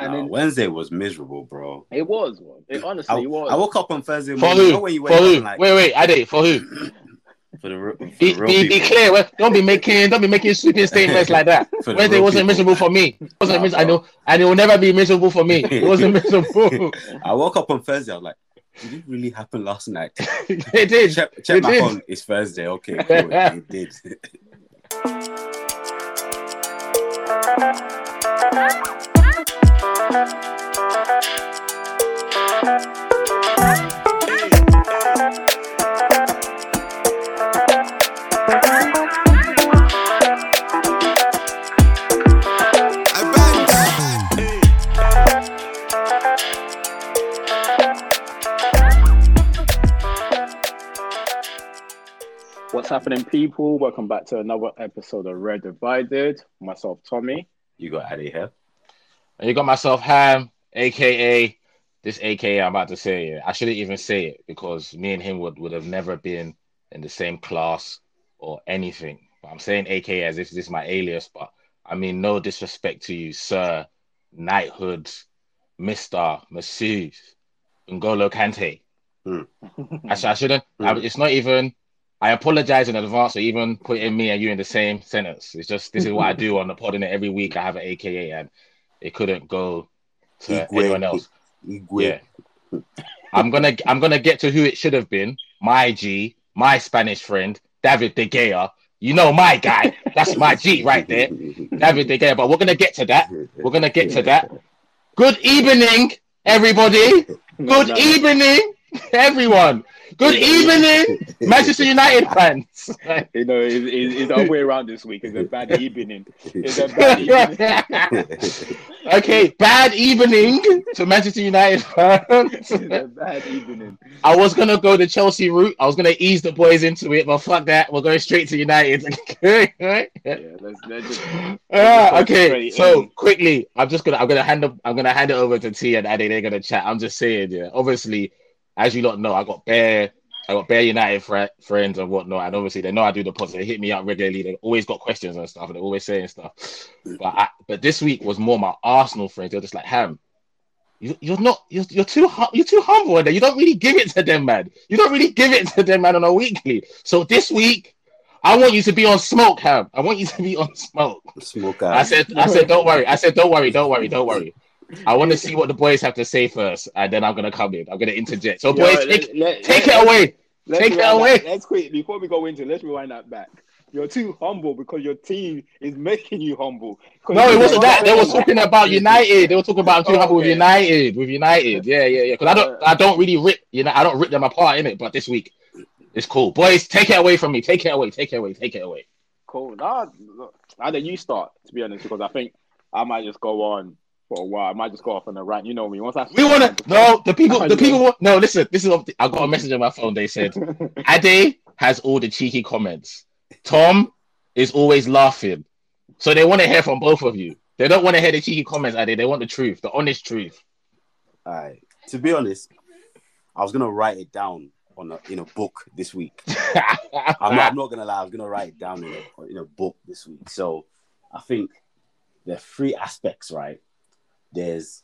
And Nah, then Wednesday was miserable, bro. it was. man. It honestly I, it was. I woke up on Thursday For morning. You know who? when you For wake up who? and like Wait, wait, Ade, for who? for the, r- for Be, the real be, be clear. well, Don't be making don't be making sweeping statements like that. Wednesday wasn't people. miserable for me. It wasn't Nah, mis- I know, and it will never be miserable for me. It wasn't miserable. I woke up on Thursday. I was like, did it really happen last night? it did. check check It my did. phone. It's Thursday. Okay, cool. it did. What's happening, people? Welcome back to another episode of Red Divided. Myself, Tommy. You got out here. And you got myself Ham, aka this aka I'm about to say it. I shouldn't even say it because me and him would, would have never been in the same class or anything. But I'm saying aka as if this is my alias, but I mean no disrespect to you, sir, knighthood, Mr. Masseuse, Ngolo Kante. Hmm. I, I shouldn't I- Hmm. it's not even I apologize in advance for even putting me and you in the same sentence. It's just this is what I do on the pod, and every week I have an AKA, and it couldn't go to Igwe. anyone else. Igwe. Yeah, I'm gonna I'm gonna get to who it should have been. My G, my Spanish friend, David De Gea. You know my guy. That's my G right there, David De Gea. But we're gonna get to that. We're gonna get to that. Good evening, everybody. No, Good no, evening, everyone. Good evening, Manchester United fans. You know, it's, it's, it's the way around this week. It's a bad evening. It's a bad evening. okay, bad evening to Manchester United fans. bad evening. I was gonna go the Chelsea route. I was gonna ease the boys into it, but fuck that. We're going straight to United. Yeah, let's, let's just. Ah, okay, so in. quickly, I'm just gonna I'm gonna hand up I'm gonna hand it over to T and Addy. They're gonna chat. I'm just saying, yeah. Obviously, as you lot know, I got bare I got bare United fr- friends and whatnot, and obviously they know I do the pods. They hit me up regularly. They always got questions and stuff, and they're always saying stuff. But I, but this week was more my Arsenal friends. They're just like, Ham, you, you're not you're, you're too you're too humble, and you don't really give it to them, man. You don't really give it to them, man, on a weekly. So this week, I want you to be on smoke, Ham. I want you to be on smoke. Smoke I said, I said, don't worry. I said, don't worry, don't worry, don't worry. I want to see what the boys have to say first, and then I'm gonna come in. I'm gonna interject. So, Yo, boys, let- take, let- take let- it away. take it away. that- Let's quick before we go into. Let's rewind that back. You're too humble because your team is making you humble. No, it wasn't that. They were talking about United. They were talking about I'm too Oh, humble with. United. With United, yeah, yeah, yeah. Because I don't, I don't really rip. You know, I don't rip them apart in it. But this week, it's cool. Boys, take it away from me. Take it away. Take it away. Take it away. Cool. Nah, look, I you start to be honest because I think I might just go on for a while. I might just go off on a rant. You know me. Once I We want to. No, the people. The people. want- No, listen. This is. what- I got a message on my phone. They said. Ade has all the cheeky comments. Tom is always laughing. So they want to hear from both of you. They don't want to hear the cheeky comments, Ade. They want the truth, the honest truth. All right. To be honest, I was gonna write it down on a, in a book this week. I'm not, I'm not gonna lie. I was gonna write it down in a in a book this week. So I think there are three aspects, right? There's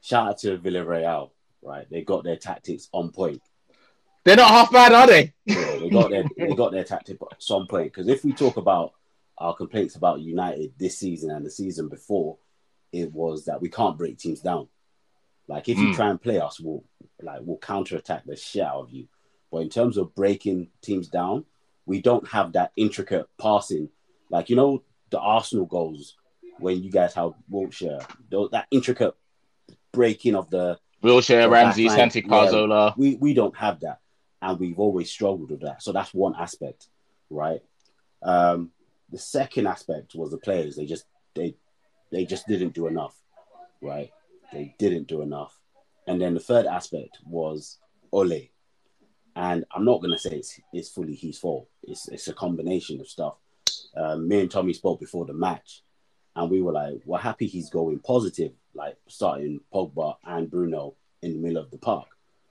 shout out to Villarreal, right? They got their tactics on point. They're not half bad, are they? Yeah, they got their they got their tactic on point. Because if we talk about our complaints about United this season and the season before, it was that we can't break teams down. Like if you Mm. try and play us, we'll like we'll counter attack the shit out of you. But in terms of breaking teams down, we don't have that intricate passing. Like you know the Arsenal goals when you guys have Wilshere, that intricate breaking of the Wilshere, The Ramsey, Santi Cazorla. we we don't have that, and we've always struggled with that. So that's one aspect, right? Um, the second aspect was the players. They just they they just didn't do enough, right? They didn't do enough, and then the third aspect was Ole, and I'm not gonna say it's it's fully his fault. It's it's a combination of stuff. Um, me and Tommy spoke before the match, and we were like, we're happy he's going positive, like starting Pogba and Bruno in the middle of the park.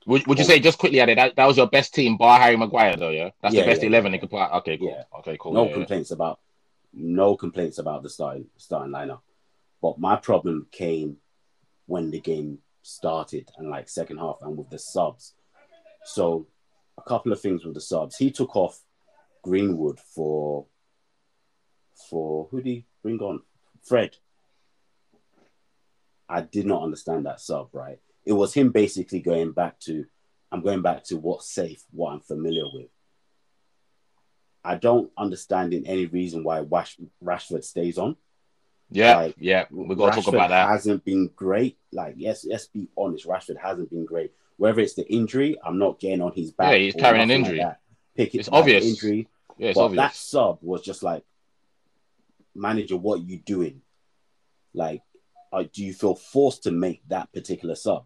Would, would you say just quickly, Ade, that, that was your best team, bar Harry Maguire, though? Yeah, that's Yeah, the best yeah, eleven yeah. they could put. out. Okay, cool. Yeah. Okay, cool. no complaints about no complaints about the starting starting lineup. But my problem came when the game started and like second half and with the subs. So a couple of things with the subs. He took off Greenwood for for who did he bring on? Fred. I did not understand that sub, right? It was him basically going back to I'm going back to what's safe, what I'm familiar with. I don't understand in any reason why Wash, Rashford stays on. Yeah, Like, yeah, we got to talk about that. Hasn't been great. Like, yes, let's be honest. Rashford hasn't been great. Whether it's the injury, I'm not getting on his back. Yeah, he's carrying an injury. Like. Pick it, It's obvious. injury. Yeah, it's but obvious. that sub was just like, manager, what you doing? Like, uh, do you feel forced to make that particular sub?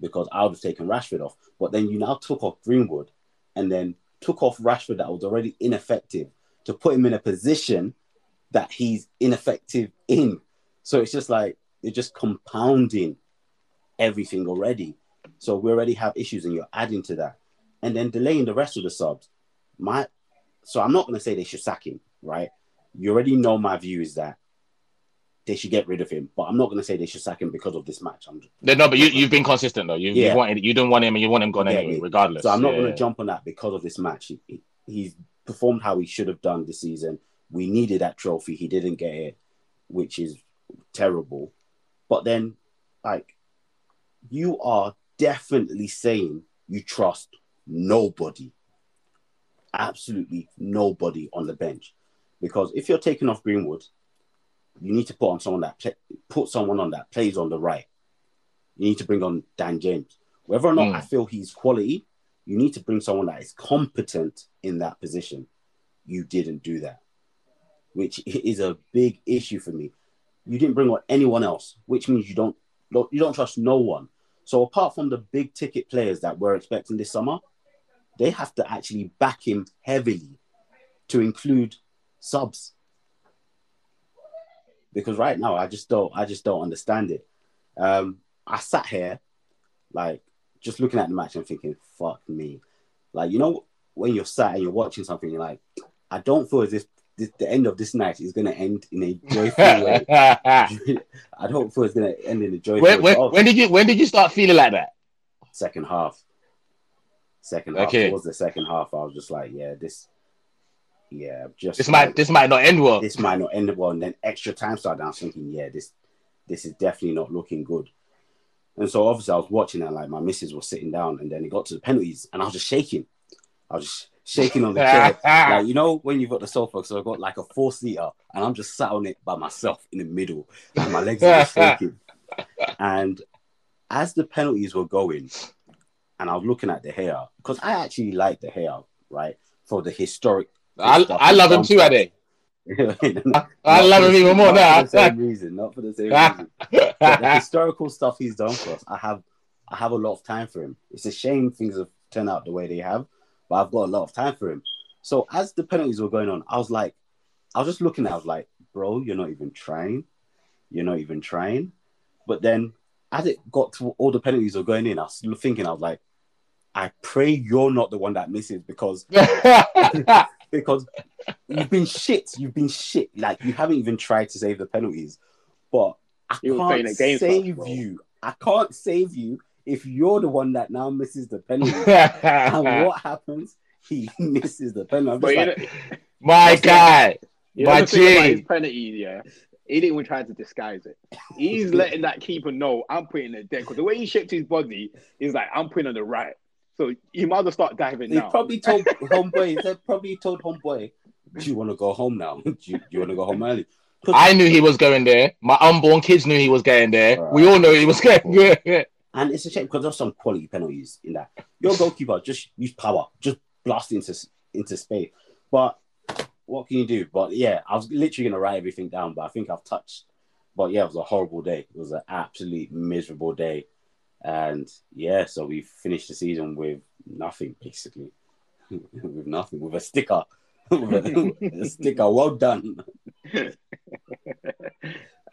Because I would have taken Rashford off, but then you now took off Greenwood, and then took off Rashford that was already ineffective to put him in a position that he's ineffective in. So it's just like you're just compounding everything already. So we already have issues, and you're adding to that, and then delaying the rest of the subs. My, so I'm not going to say they should sack him, right? You already know my view is that they should get rid of him, but I'm not going to say they should sack him because of this match. I'm, No, no, but you you've been consistent though. You Yeah. you wanted you didn't want him and you want him gone Yeah, anyway, yeah. regardless. So I'm not going to jump on that because of this match. He, he- he's performed how he should have done this season. We needed that trophy. He didn't get it, which is terrible. But then, like, you are definitely saying you trust nobody, absolutely nobody on the bench. Because if you're taking off Greenwood, you need to put on someone that play, put someone on that plays on the right. You need to bring on Dan James. Whether or not Mm. I feel he's quality, you need to bring someone that is competent in that position. You didn't do that, which is a big issue for me. You didn't bring on anyone else, which means you don't don't- you don't trust no one. So apart from the big ticket players that we're expecting this summer, they have to actually back him heavily to include subs. Because right now I just don't I just don't understand it. Um, I sat here like just looking at the match and thinking, fuck me. Like, you know, when you're sat and you're watching something, you're like, I don't feel as if this, the end of this night is going to end in a joyful way. I don't feel it's going to end in a joyful when, way. when, when did you when did you start feeling like that? second half. Second half. Okay. Towards the second half, I was just like, yeah, this, yeah, just This might this might not end well. this might not end well. And then extra time started. I was thinking, yeah, this this is definitely not looking good. And so obviously I was watching and like my missus was sitting down, and then it got to the penalties, and I was just shaking. I was just shaking on the chair, like you know when you've got the sofa. So I got like a four seater, and I'm just sat on it by myself in the middle, and my legs are shaking. And as the penalties were going, and I was looking at the hair because I actually like the hair, right, for the historic. I, I love him too. Ade. I I love him even more now. Not for the same reason. Not for the same reason. The historical stuff he's done for us, I have, I have a lot of time for him. It's a shame things have turned out the way they have, but I've got a lot of time for him. So as the penalties were going on, I was like, I was just looking at, I was like, bro, you're not even trying. You're not even trying. But then as it got to all the penalties were going in, I was thinking, I was like, I pray you're not the one that misses because because you've been shit. You've been shit. Like you haven't even tried to save the penalties. But I You can't against us, save bro. you. I can't save you if you're the one that now misses the penalty. and what happens? He misses the penalty. I'm But just you like, know, My That's guy. My the thing about G. his penalties, yeah. He didn't even try to disguise it. He's letting that keeper know I'm putting it there because the way he shaped his body is like I'm putting on the right. So you might as well start diving he now. probably told homeboy. He said probably told homeboy, "Do you want to go home now? Do you, you want to go home early?" I knew he was going there. My unborn kids knew he was going there. We all know he was going there. And it's a shame because there's some quality penalties in that. Your goalkeeper just use power, just blast into into space. But what can you do? But yeah, I was literally gonna write everything down, but I think I've touched. But yeah, it was a horrible day. It was an absolute miserable day, and yeah, so we finished the season with nothing basically, with nothing, with a sticker, with a, a sticker. Well done.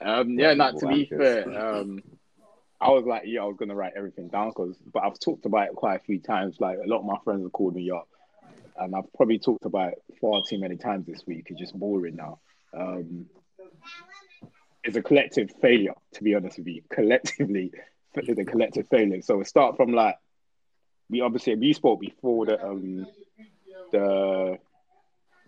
Um, yeah, not to be fair, um, I was like, yeah, I was gonna write everything down because, but I've talked about it quite a few times. Like a lot of my friends have called me up, and I've probably talked about it far too many times this week. It's just boring now. Um, is a collective failure. To be honest with you, collectively, a collective failure. So we start from like we obviously we spoke before the um the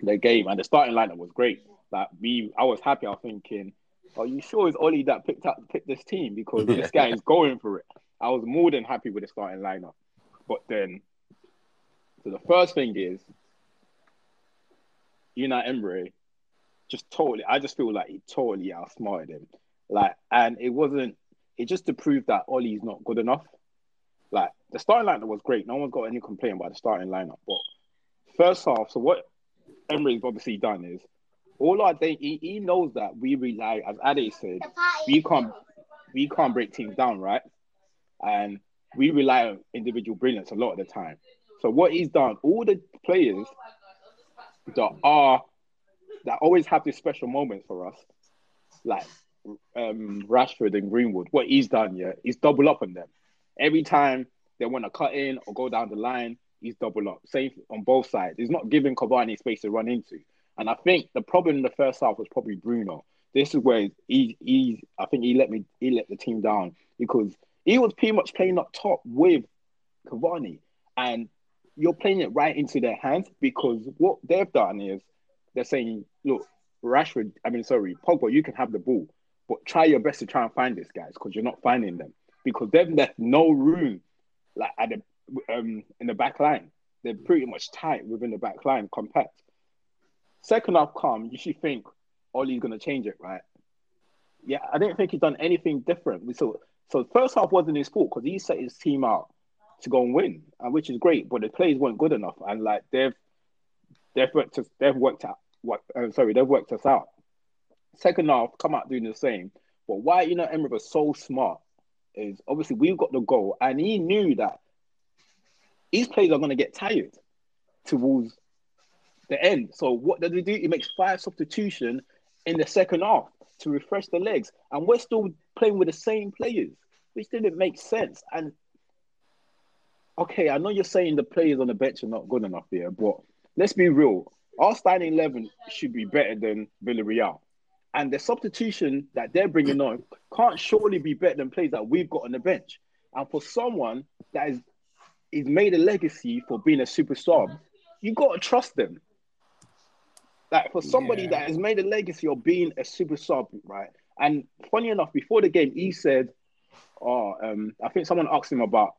the game and the starting lineup was great. Like we, I was happy. I was thinking, are you sure it's Ollie that picked up picked this team because this guy is going for it. I was more than happy with the starting lineup. But then, so the first thing is, Unai Emery just totally. I just feel like he totally outsmarted him. Like, and it wasn't. It just to prove that Ollie's not good enough. Like the starting lineup was great. No one's got any complaint about the starting lineup. But first half, so what Emery's obviously done is all our day. He, he knows that we rely, as Ade said, we can't we can't break teams down, right? And we rely on individual brilliance a lot of the time. So what he's done, all the players that are that always have these special moments for us, like um, Rashford and Greenwood. What he's done, yeah, he's double up on them. Every time they want to cut in or go down the line, he's double up. Same on both sides. He's not giving Cavani space to run into. And I think the problem in the first half was probably Bruno. This is where he, he I think he let me he let the team down because he was pretty much playing up top with Cavani, and you're playing it right into their hands because what they've done is they're saying, look, Rashford, I mean, sorry, Pogba, you can have the ball, but try your best to try and find these guys because you're not finding them because they've left no room like at the um in the back line. They're pretty much tight within the back line, compact. Second half come, you should think Ollie's gonna change it, right? Yeah, I didn't think he's done anything different. We saw so first half wasn't his fault because he set his team out to go and win, and which is great. But the plays weren't good enough, and like they've they've worked us, they've worked out what uh, sorry they've worked us out. Second half, come out doing the same. But why you know Emery was so smart is obviously we've got the goal, and he knew that these players are going to get tired towards the end. So what does he do? He makes five substitution in the second half to refresh the legs, and we're still playing with the same players, which didn't make sense. And okay, I know you're saying the players on the bench are not good enough here, but let's be real. Our starting eleven should be better than Villarreal, and the substitution that they're bringing on can't surely be better than players that we've got on the bench. And for someone that is is made a legacy for being a super sub, you got to trust them. Like for somebody yeah. that has made a legacy of being a super sub, right? And funny enough, before the game, he said, "Oh, um, I think someone asked him about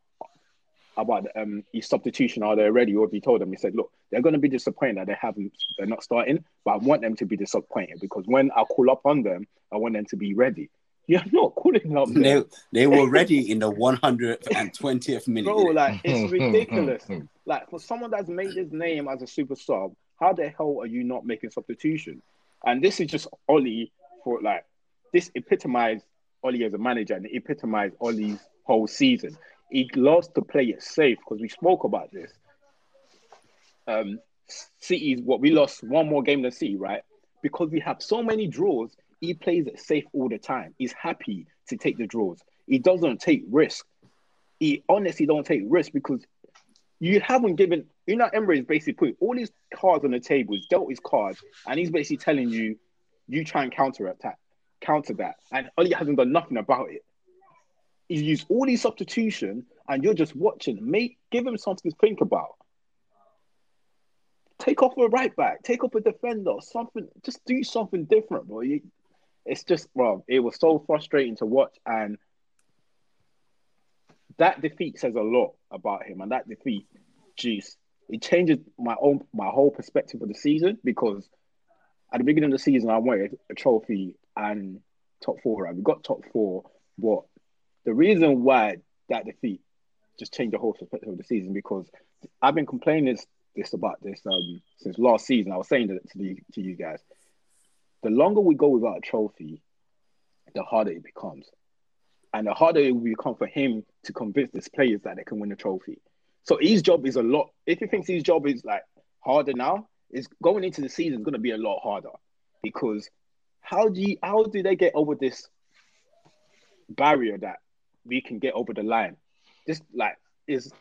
about um his substitution. Are they ready?" Or if he told them, he said, "Look, they're going to be disappointed that they haven't, they're not starting, but I want them to be disappointed because when I call up on them, I want them to be ready." You're not calling up. They, they were ready in the 120th minute. Bro, like it's ridiculous. like for someone that's made his name as a super sub, how the hell are you not making substitution? And this is just Ollie for like this epitomized Ollie as a manager and epitomized Ollie's whole season. He loves to play it safe because we spoke about this. Um, City's what we lost one more game than City, right? Because we have so many draws, he plays it safe all the time. He's happy to take the draws. He doesn't take risk. He honestly don't take risk because you haven't given you know Emery is basically put all his cards on the table, he's dealt his cards, and he's basically telling you, you try and counter attack, counter that. And Ollie hasn't done nothing about it. He's used all these substitution, and you're just watching. Make give him something to think about. Take off a right back, take off a defender, something. Just do something different, bro. You, it's just, well, it was so frustrating to watch, and that defeat says a lot about him, and that defeat, jeez, it changes my own my whole perspective of the season because at the beginning of the season I wanted a trophy and top four. Right, we got top four, but the reason why that defeat just changed the whole perspective of the season because I've been complaining this, this about this um, since last season. I was saying that to the, to you guys. The longer we go without a trophy, the harder it becomes and the harder it will become for him to convince his players that they can win the trophy. So his job is a lot. If he thinks his job is like harder now, is going into the season is going to be a lot harder because how do you how do they get over this barrier that we can get over the line? This like is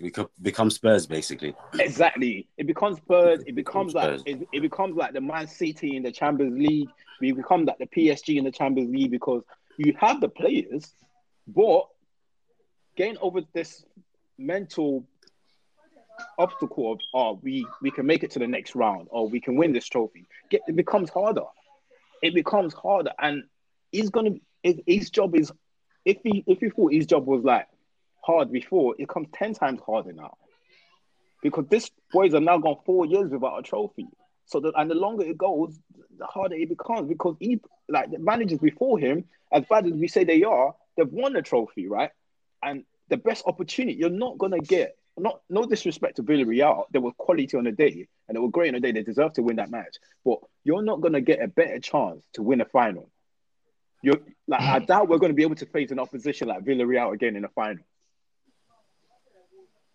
We could become Spurs basically. Exactly. It becomes Spurs. It becomes Spurs. like it, it becomes like the Man City in the Champions League. We become like the PSG in the Champions League because you have the players, but getting over this mental obstacle of oh we we can make it to the next round or we can win this trophy. Get, it becomes harder. It becomes harder, and he's gonna his, his job is if he if he thought his job was like hard before, it comes ten times harder now. Because this boys are now gone four years without a trophy. So the, and the longer it goes, the harder it becomes because he like the managers before him, as bad as we say they are, they've won a trophy, right? And the best opportunity, you're not gonna get not no disrespect to Villarreal, they were quality on the day and they were great on the day. They deserve to win that match, but you're not gonna get a better chance to win a final. You're like I doubt we're gonna be able to face an opposition like Villarreal again in a final.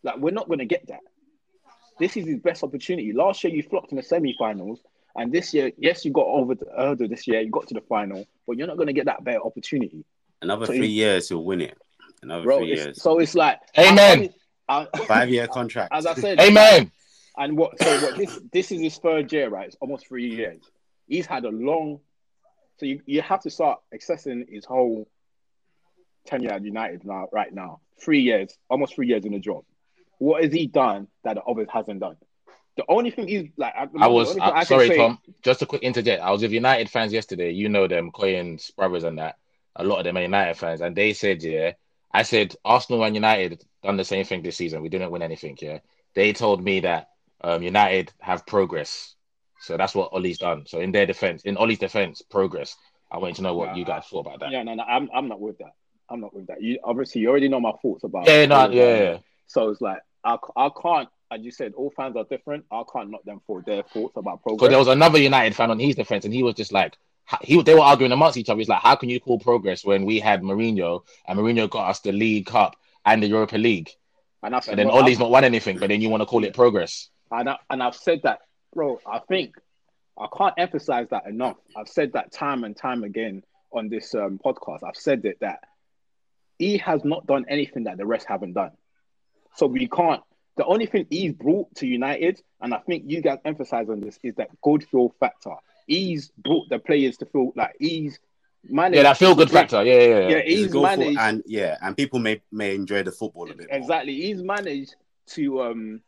Like we're not gonna get that. This is his best opportunity. Last year you flopped in the semi-finals, and this year, yes, you got over the hurdle. This year you got to the final, but you're not gonna get that better opportunity, Another So three years, he'll win it. Another bro. three years. so it's like Amen. I- I- Five year contract. as I said, Amen. And what? So what? This this is his third year, right? It's almost three years. He's had a long. So you, you have to start accessing his whole tenure at United now, right now. Three years, almost three years in the job. What has he done that the others hasn't done? The only thing he's like, the I was uh, I sorry, say- Tom. Just a quick interject. I was with United fans yesterday. You know them, Coyens brothers, and that. A lot of them are United fans, and they said, "Yeah." I said Arsenal and United done the same thing this season. We didn't win anything. Yeah, they told me that um, United have progress. So that's what Ollie's done. So in their defense, in Ollie's defense, progress. I want you to know what Nah, you guys thought about that. Yeah, no, no, I'm I'm not with that. I'm not with that. You obviously you already know my thoughts about. Yeah, no, that. yeah, yeah. So it's like I, I can't, as you said, all fans are different. I can't knock them for their thoughts about progress. Because there was another United fan on his defense, and he was just like, he they were arguing amongst each other. He's like, how can you call progress when we had Mourinho and Mourinho got us the League Cup and the Europa League, and I said, and then well, Ollie's not won anything, but then you want to call it progress? And, I, and I've said that, bro. I think I can't emphasize that enough. I've said that time and time again on this um, podcast. I've said it that he has not done anything that the rest haven't done. So we can't. The only thing he's brought to United, and I think you guys emphasize on this, is that good feel factor. He's brought the players to feel like he's managed. Yeah, that feel good factor. Yeah, yeah, yeah. Yeah, It's a he's goal managed. and yeah, and people may may enjoy the football a bit. More. Exactly, he's managed to um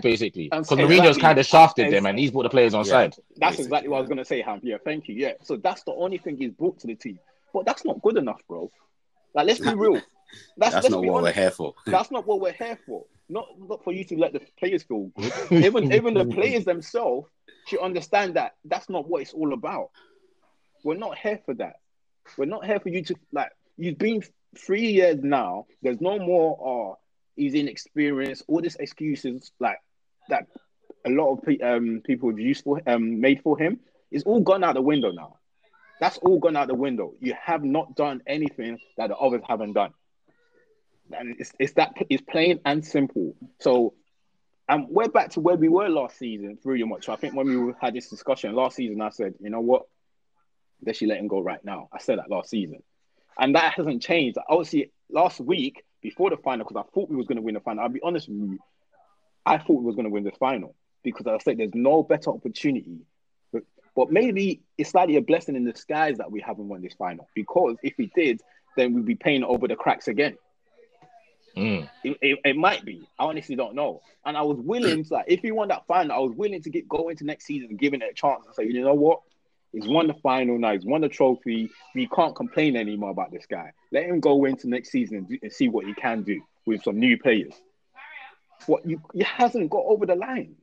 basically. Because exactly. Mourinho's kind of shafted them, and he's brought the players on Yeah. side. That's Basically, exactly what I was gonna say, Ham. Yeah, thank you. Yeah, so that's the only thing he's brought to the team, but that's not good enough, bro. Like, let's be real. That's, That's not what honest. we're here for. That's not what we're here for. Not not for you to let the players feel good. even even the players themselves should understand that that's not what it's all about. We're not here for that. We're not here for you to like. You've been three years now. There's no more. Oh, he's inexperienced. All these excuses like that. A lot of pe- um, people have used for um made for him. It's all gone out the window now. That's all gone out the window. You have not done anything that the others haven't done and it's, it's that it's plain and simple. So, and we're back to where we were last season, pretty much. So I think when we had this discussion last season, I said, you know what, they should let him go right now. I said that last season, and that hasn't changed. Obviously, last week before the final, because I thought we was going to win the final. I'll be honest with you, I thought we was going to win this final because I said there's no better opportunity. But, but maybe it's slightly a blessing in disguise that we haven't won this final because if we did, then we'd be paying over the cracks again. Mm. It, it, it might be. I honestly don't know. And I was willing to, like, if he won that final, I was willing to get go into next season and giving it a chance and say, you know what? He's won the final now. He's won the trophy. We can't complain anymore about this guy. Let him go into next season and, do, and see what he can do with some new players. What you he hasn't got over the line.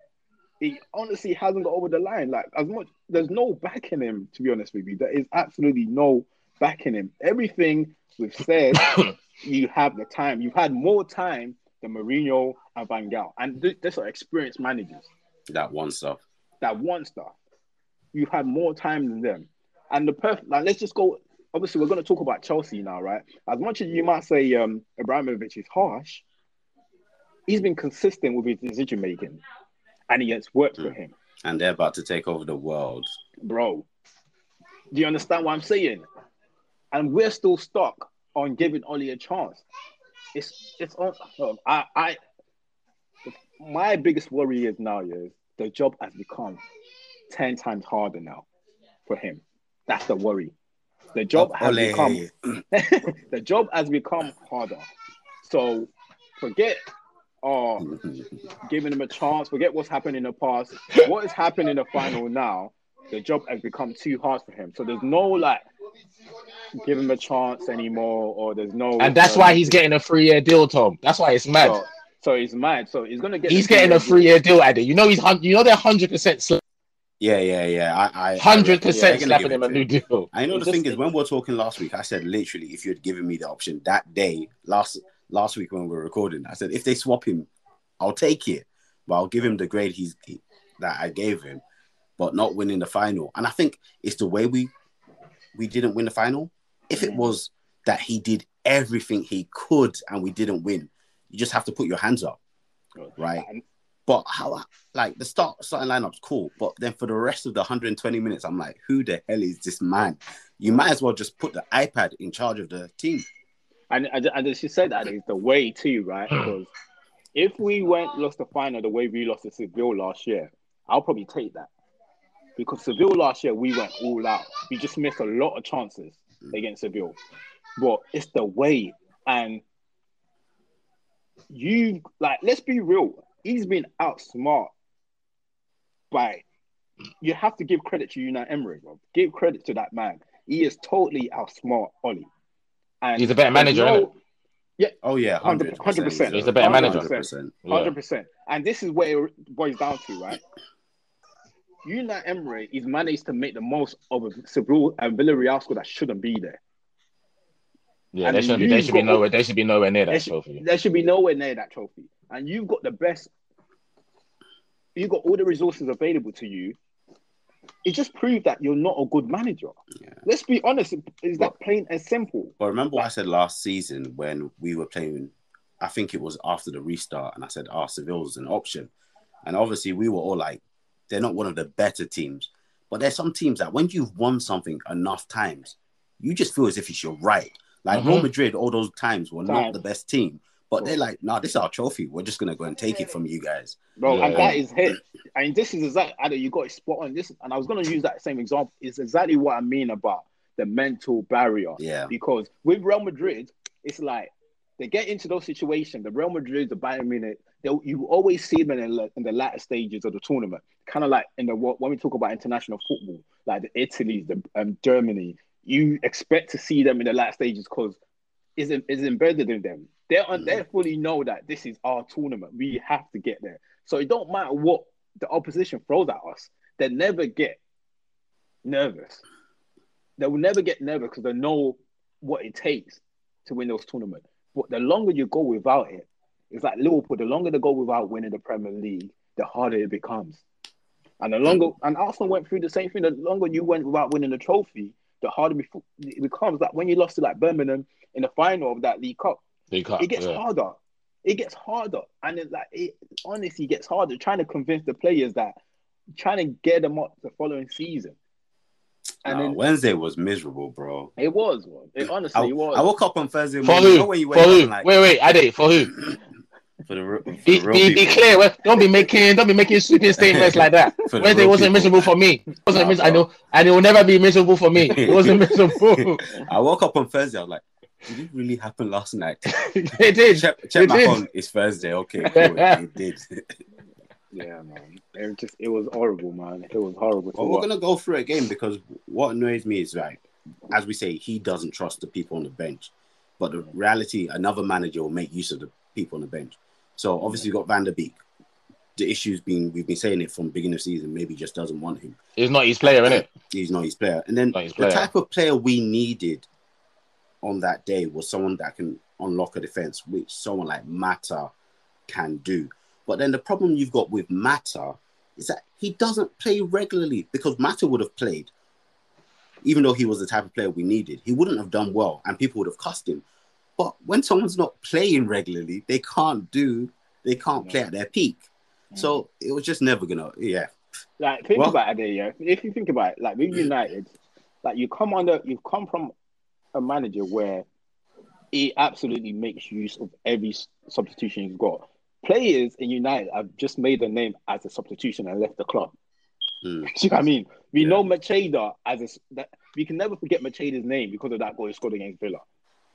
He honestly hasn't got over the line. Like as much, there's no backing him. To be honest with you, there is absolutely no backing him. Everything we've said you have the time. You've had more time than Mourinho and Van Gaal, and th- these are experienced managers That one stuff. that one stuff. You've had more time than them, and the perfect. Like, let's just go. Obviously, we're going to talk about Chelsea now, right? As much as you might say um, Abramovich is harsh, he's been consistent with his decision making, and he has worked for him, And they're about to take over the world. bro. Do you understand what I'm saying? And we're still stuck on giving Ollie a chance. it's it's on. I I my biggest worry is now is the job has become ten times harder now for him. That's the worry. The job oh, has Ole. become the job has become harder. So forget oh giving him a chance, forget what's happened in the past. What has happened in the final now, the job has become too hard for him. So there's no like give him a chance anymore, or there's no And that's why he's getting a three year deal, Tom. That's why it's mad. so, so he's mad. So he's gonna get he's getting a three-year deal, Addy. You know he's you know they're hundred percent Yeah, yeah, yeah. I, I, hundred I, percent yeah, slapping him a new deal. I know It's the thing is when we're talking last week, I said literally if you had given me the option that day last last week when we were recording, I said if they swap him, I'll take it, but I'll give him the grade he's he, that I gave him, but not winning the final. And I think it's the way we we didn't win the final. If it was that he did everything he could and we didn't win, you just have to put your hands up, right? And- But how like the start starting lineup's cool, but then for the rest of the 120 minutes, I'm like, who the hell is this man? You might as well just put the iPad in charge of the team. And and, and she said that is the way too, right? Hmm. Because if we went lost the final the way we lost to Seville last year, I'll probably take that. Because Seville last year we went all out. We just missed a lot of chances hmm. against Seville. But it's the way and you like let's be real. He's been outsmart by you have to give credit to Unai Emery, bro. Give credit to that man. He is totally outsmart Ollie. And He's a better manager, there's innit? Oh yeah, 100%. 100%. He's a better manager. 100%. Yeah. Hundred percent. And this is where it boils down to, right? Unai Emery is managed to make the most of a Seville and Villarreal squad that shouldn't be there. Yeah, And they should be they should be nowhere they should be nowhere near There that should, trophy. there should be nowhere near that trophy. And you've got the best. You've got all the resources available to you. It just proved that you're not a good manager. Yeah. Let's be honest. Is that plain and simple? But remember what I said last season when we were playing, I think it was after the restart, and I said, ah, Seville's an option. And obviously, we were all like, they're not one of the better teams. But there's some teams that when you've won something enough times, you just feel as if it's your right. Like Real Mhm. Madrid, all those times were not the best team. But they're like, nah, this is our trophy. We're just going to go and take it from you guys. bro. Yeah. And that is it. And this is exactly, Ada, you got it spot on. This, and I was going to use that same example. It's exactly what I mean about the mental barrier. Yeah. Because with Real Madrid, it's like they get into those situations. The Real Madrid, the Bayern Munich, they, you always see them in the, in the latter stages of the tournament. Kind of like in the when we talk about international football, like the Italy, the um, Germany, you expect to see them in the latter stages because is is embedded in them. They are they fully know that this is our tournament. We have to get there. So it don't matter what the opposition throws at us. They never get nervous. They will never get nervous because they know what it takes to win those tournaments. But the longer you go without it, it's like Liverpool. The longer they go without winning the Premier League, the harder it becomes. And the longer, and Arsenal went through the same thing. The longer you went without winning the trophy, the harder it becomes. Like when you lost to like Birmingham in the final of that League Cup, it gets yeah. harder. It gets harder, and it like it honestly gets harder trying to convince the players that trying to get them up the following season. And Nah, then Wednesday was miserable, bro. it was. It honestly I, it was. I woke up on Thursday For morning. You know who? when you For wake up who? and like, Wait, wait, did. for who? for the, re- for Be, the real be, be clear. Don't be making don't be making sweeping statements like that. For Wednesday wasn't people. miserable for me. It wasn't Nah, mis- I know, and it will never be miserable for me. It wasn't miserable. I woke up on Thursday. I was like, did it really happen last night? it did. check check It my did. phone. It's Thursday. Okay, cool. it did. yeah, man. It was just it was horrible, man. It was horrible. To Well, we're watch. gonna go through it again because what annoys me is right, as we say, he doesn't trust the people on the bench. But the reality, another manager will make use of the people on the bench. So obviously, you got Van der Beek. The issue's been we've been saying it from beginning of season. Maybe he just doesn't want him. It's not his player, innit? He's not his player. And then Not the type of player we needed on that day was someone that can unlock a defense, which someone like Mata can do. But then the problem you've got with Mata is that he doesn't play regularly because Mata would have played, even though he was the type of player we needed. He wouldn't have done well, and people would have cussed him. But when someone's not playing regularly, they can't do, they can't play at their peak. So it was just never gonna, yeah. Like think Well- about it, yeah. If you think about it, like with United, like you come under, you've come from a manager where he absolutely makes use of every substitution he's got. Players in United have just made a name as a substitution and left the club. Mm. You know what I mean? We Yeah. know Macheda as a that we can never forget Macheda's name because of that goal he scored against Villa.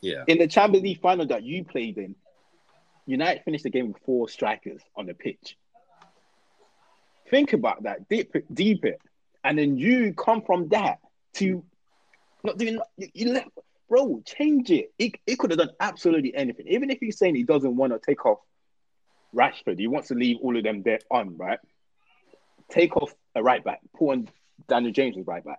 Yeah. In the Champions League final that you played in, United finished the game with four strikers on the pitch. Think about that, deep it, deep it, and then you come from that to not doing. You, you left, bro. Change it. It, it could have done absolutely anything. Even if he's saying he doesn't want to take off Rashford, he wants to leave all of them there on right. Take off a right back, put on Daniel James as right back.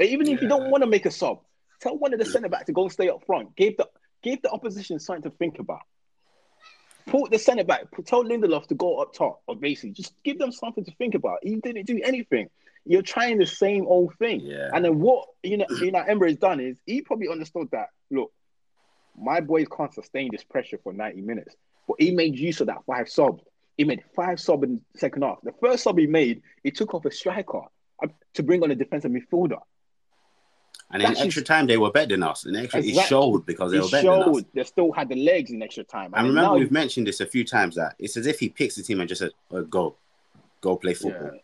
Even if you don't want to make a sub, tell one of the centre backs to go and stay up front. Give the give the opposition something to think about. Put the centre back, tell Lindelof to go up top, or basically just give them something to think about. He didn't do anything. You're trying the same old thing. Yeah. And then what you know, you know, Emery has done is he probably understood that. Look, my boys can't sustain this pressure for 90 minutes. But he made use of that five sub. He made five sub in the second half. The first sub he made, he took off a striker uh, to bring on a defensive midfielder. And in extra just- time, they were better than us. In extra, it Exactly. showed because they He were better than us. they still had the legs in extra time. And And remember, we've mentioned this a few times that it's as if he picks the team and just said, oh, "Go, go play football.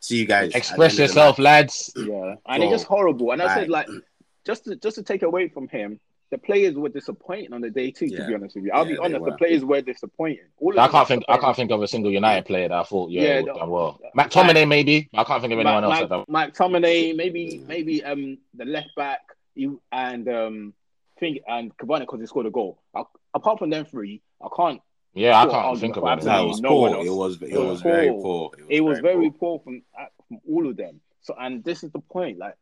See you guys." Express end of the yourself, lads. Yeah, and it's just horrible. And I said, like- like, just to just to take away from him, the players were disappointing on the day too. To be honest with you, I'll Yeah, be honest, the players were disappointing. All of I can't think. I can't think of a single United player that I thought, yeah, Yeah, would no. done well. McTominay maybe. I can't think of anyone else. Mike, that Mike, Mike maybe maybe um the left back, you and um think and Cavani because he scored a goal. I, apart from them three, I can't. Yeah, I can't think about of for. No, it was No poor. It was. It It was was very poor. poor. It was very poor from uh, from all of them. So and this is the point. Like,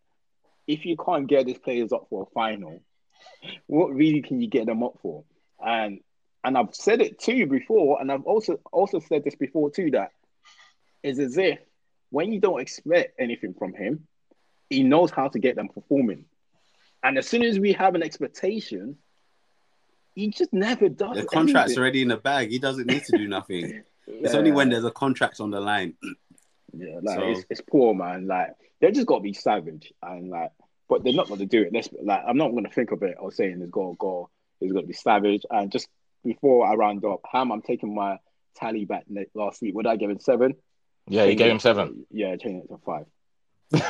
if you can't get these players up for a final, what really can you get them up for? And and I've said it to you before, and I've also also said this before too. That it's as if when you don't expect anything from him, he knows how to get them performing. And as soon as we have an expectation, he just never does. The contract's anything. already in the bag. He doesn't need to do nothing. It's only when there's a contract on the line. Yeah, like So- it's, it's poor, man. Like they just got to be savage and like, but they're not going to do it. Let's like, I'm not going to think of it or saying it's going to go. It's going to be savage. And just before I round up, Ham, I'm taking my tally back last week. What did I give him seven? Yeah, you Change gave him seven. Yeah, change it to five. Do-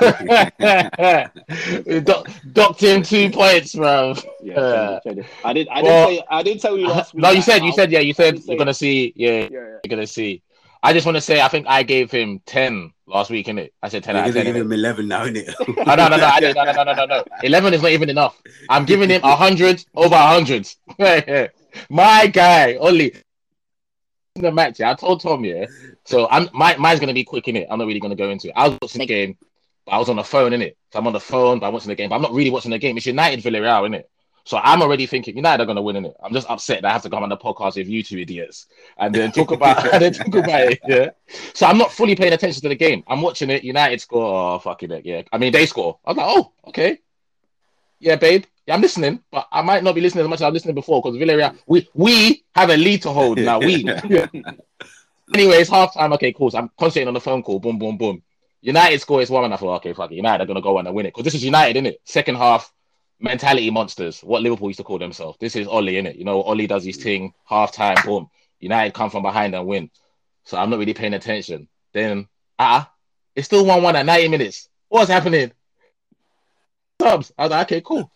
Docked him two points, bro. Yeah, it, change it. I did. I well- didn't say. I didn't tell you uh-huh. last week. No, you said you said yeah. You said didn't say- you're gonna see. Yeah, Yeah, yeah. you're gonna see. I just want to say I think I gave him ten last week, innit? I said ten You're out gonna ten. give him eleven now, innit? Oh, no, no, no, I didn't. No, no, no, no, no, no. Eleven is not even enough. I'm giving him a hundred over a hundred. My guy, only the match. Yeah, I told Tom, yeah. So I'm my mine's gonna be quick in it. I'm not really gonna go into it. I was watching the game, but I was on the phone in it. So I'm on the phone, but I'm watching the game. But I'm not really watching the game. It's United Villarreal, in it. So I'm already thinking United are gonna win in it. I'm just upset that I have to come on the podcast with you two idiots and then talk about and then talk about it. Yeah. So I'm not fully paying attention to the game. I'm watching it. United score. Oh fucking it. Yeah. I mean they score. I was like, oh okay. Yeah, babe. Yeah, I'm listening, but I might not be listening as much as I was listening before because Villarreal, we we have a lead to hold now. We. Anyways, half time. Okay, cool. So I'm concentrating on the phone call. Boom, boom, boom. United score is one, and I thought, okay, fuck it. United are gonna go on and win it because this is United, isn't it? Second half, mentality monsters. What Liverpool used to call themselves. This is Ollie, innit? You know, Ollie does his thing. Half time, boom. United come from behind and win. So I'm not really paying attention. Then, ah, uh it's still one-one at 90 minutes. What's happening? Subs. I was like, okay, cool.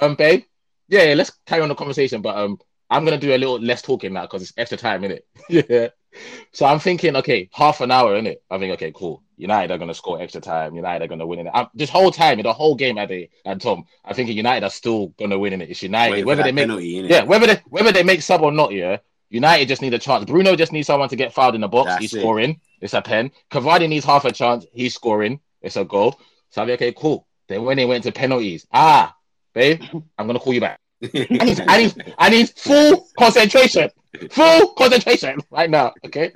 Um, babe. Yeah, yeah, let's carry on the conversation. But um, I'm gonna do a little less talking now because it's extra time, innit? yeah. So I'm thinking, okay, half an hour in it. I think, okay, cool. United are gonna score extra time. United are gonna win in it. I'm, this whole time, in the whole game, Ade and Tom, I think United are still gonna win in it. It's United. Wait whether they make, penalty, yeah, whether they whether they make sub or not, yeah. United just need a chance. Bruno just needs someone to get fouled in the box. That's he's it. scoring. It's a pen. Cavani needs half a chance. He's scoring. It's a goal. So I'm like, okay, cool. Then when they went to penalties, ah, babe, I'm gonna call you back. I need, I need, I need full concentration, full concentration right now. Okay.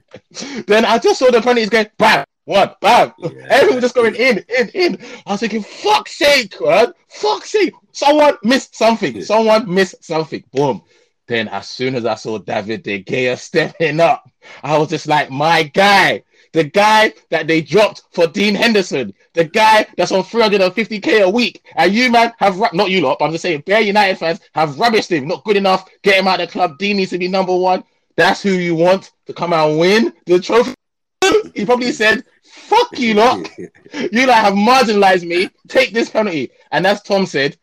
Then I just saw the penalties going bam, one, bam. Yeah. Everyone just going in, in, in. I was thinking, fuck sake, man, fuck's sake. Someone missed something. Someone missed something. Boom. Then as soon as I saw David De Gea stepping up, I was just like, my guy, the guy that they dropped for Dean Henderson, the guy that's on 350k a week, and you man have not you lot, but I'm just saying, Bear United fans have rubbished him, not good enough. Get him out of the club. Dean needs to be number one. That's who you want to come out and win the trophy. He probably said, "Fuck you lot, you lot have marginalized me. Take this penalty." And as Tom said,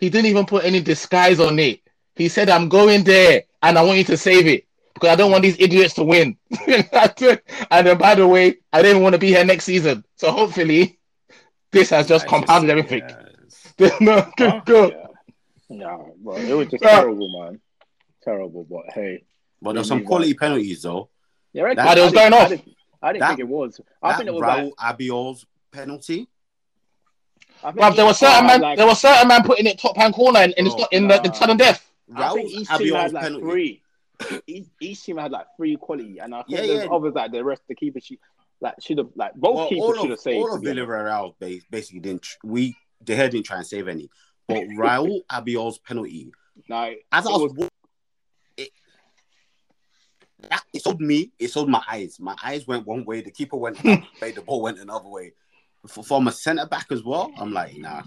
he didn't even put any disguise on it. He said, "I'm going there, and I want you to save it." Because I don't want these idiots to win. and then, by the way, I didn't want to be here next season. So hopefully, this has just I compounded just- everything. yeah. no, good, Huh? good. Yeah. No, bro, it was just terrible, man. Terrible, but hey. But there's some quality penalties though. Yeah, I, That- I it was going off. I didn't, I didn't That- think it was. I That think it was Raul like, Albiol's penalty. I Bruv, there was certain uh, man, like- there was certain man putting it top hand corner in, in, Bro, the, in the, the sudden death. Raul each team had Albiol's like penalty. three. Each, each team had like three quality, and I think Yeah, there's yeah. others like the rest. Of the keeper should like should have like both Well, keepers should have saved. all of. Villarreal basically didn't. We the head didn't try and save any. But Raul Albiol's penalty, Like, as I it was, was- it, that, it sold me. It sold my eyes. My eyes went one way. The keeper went. The ball went another way. For, from a centre back as well, I'm like, nah.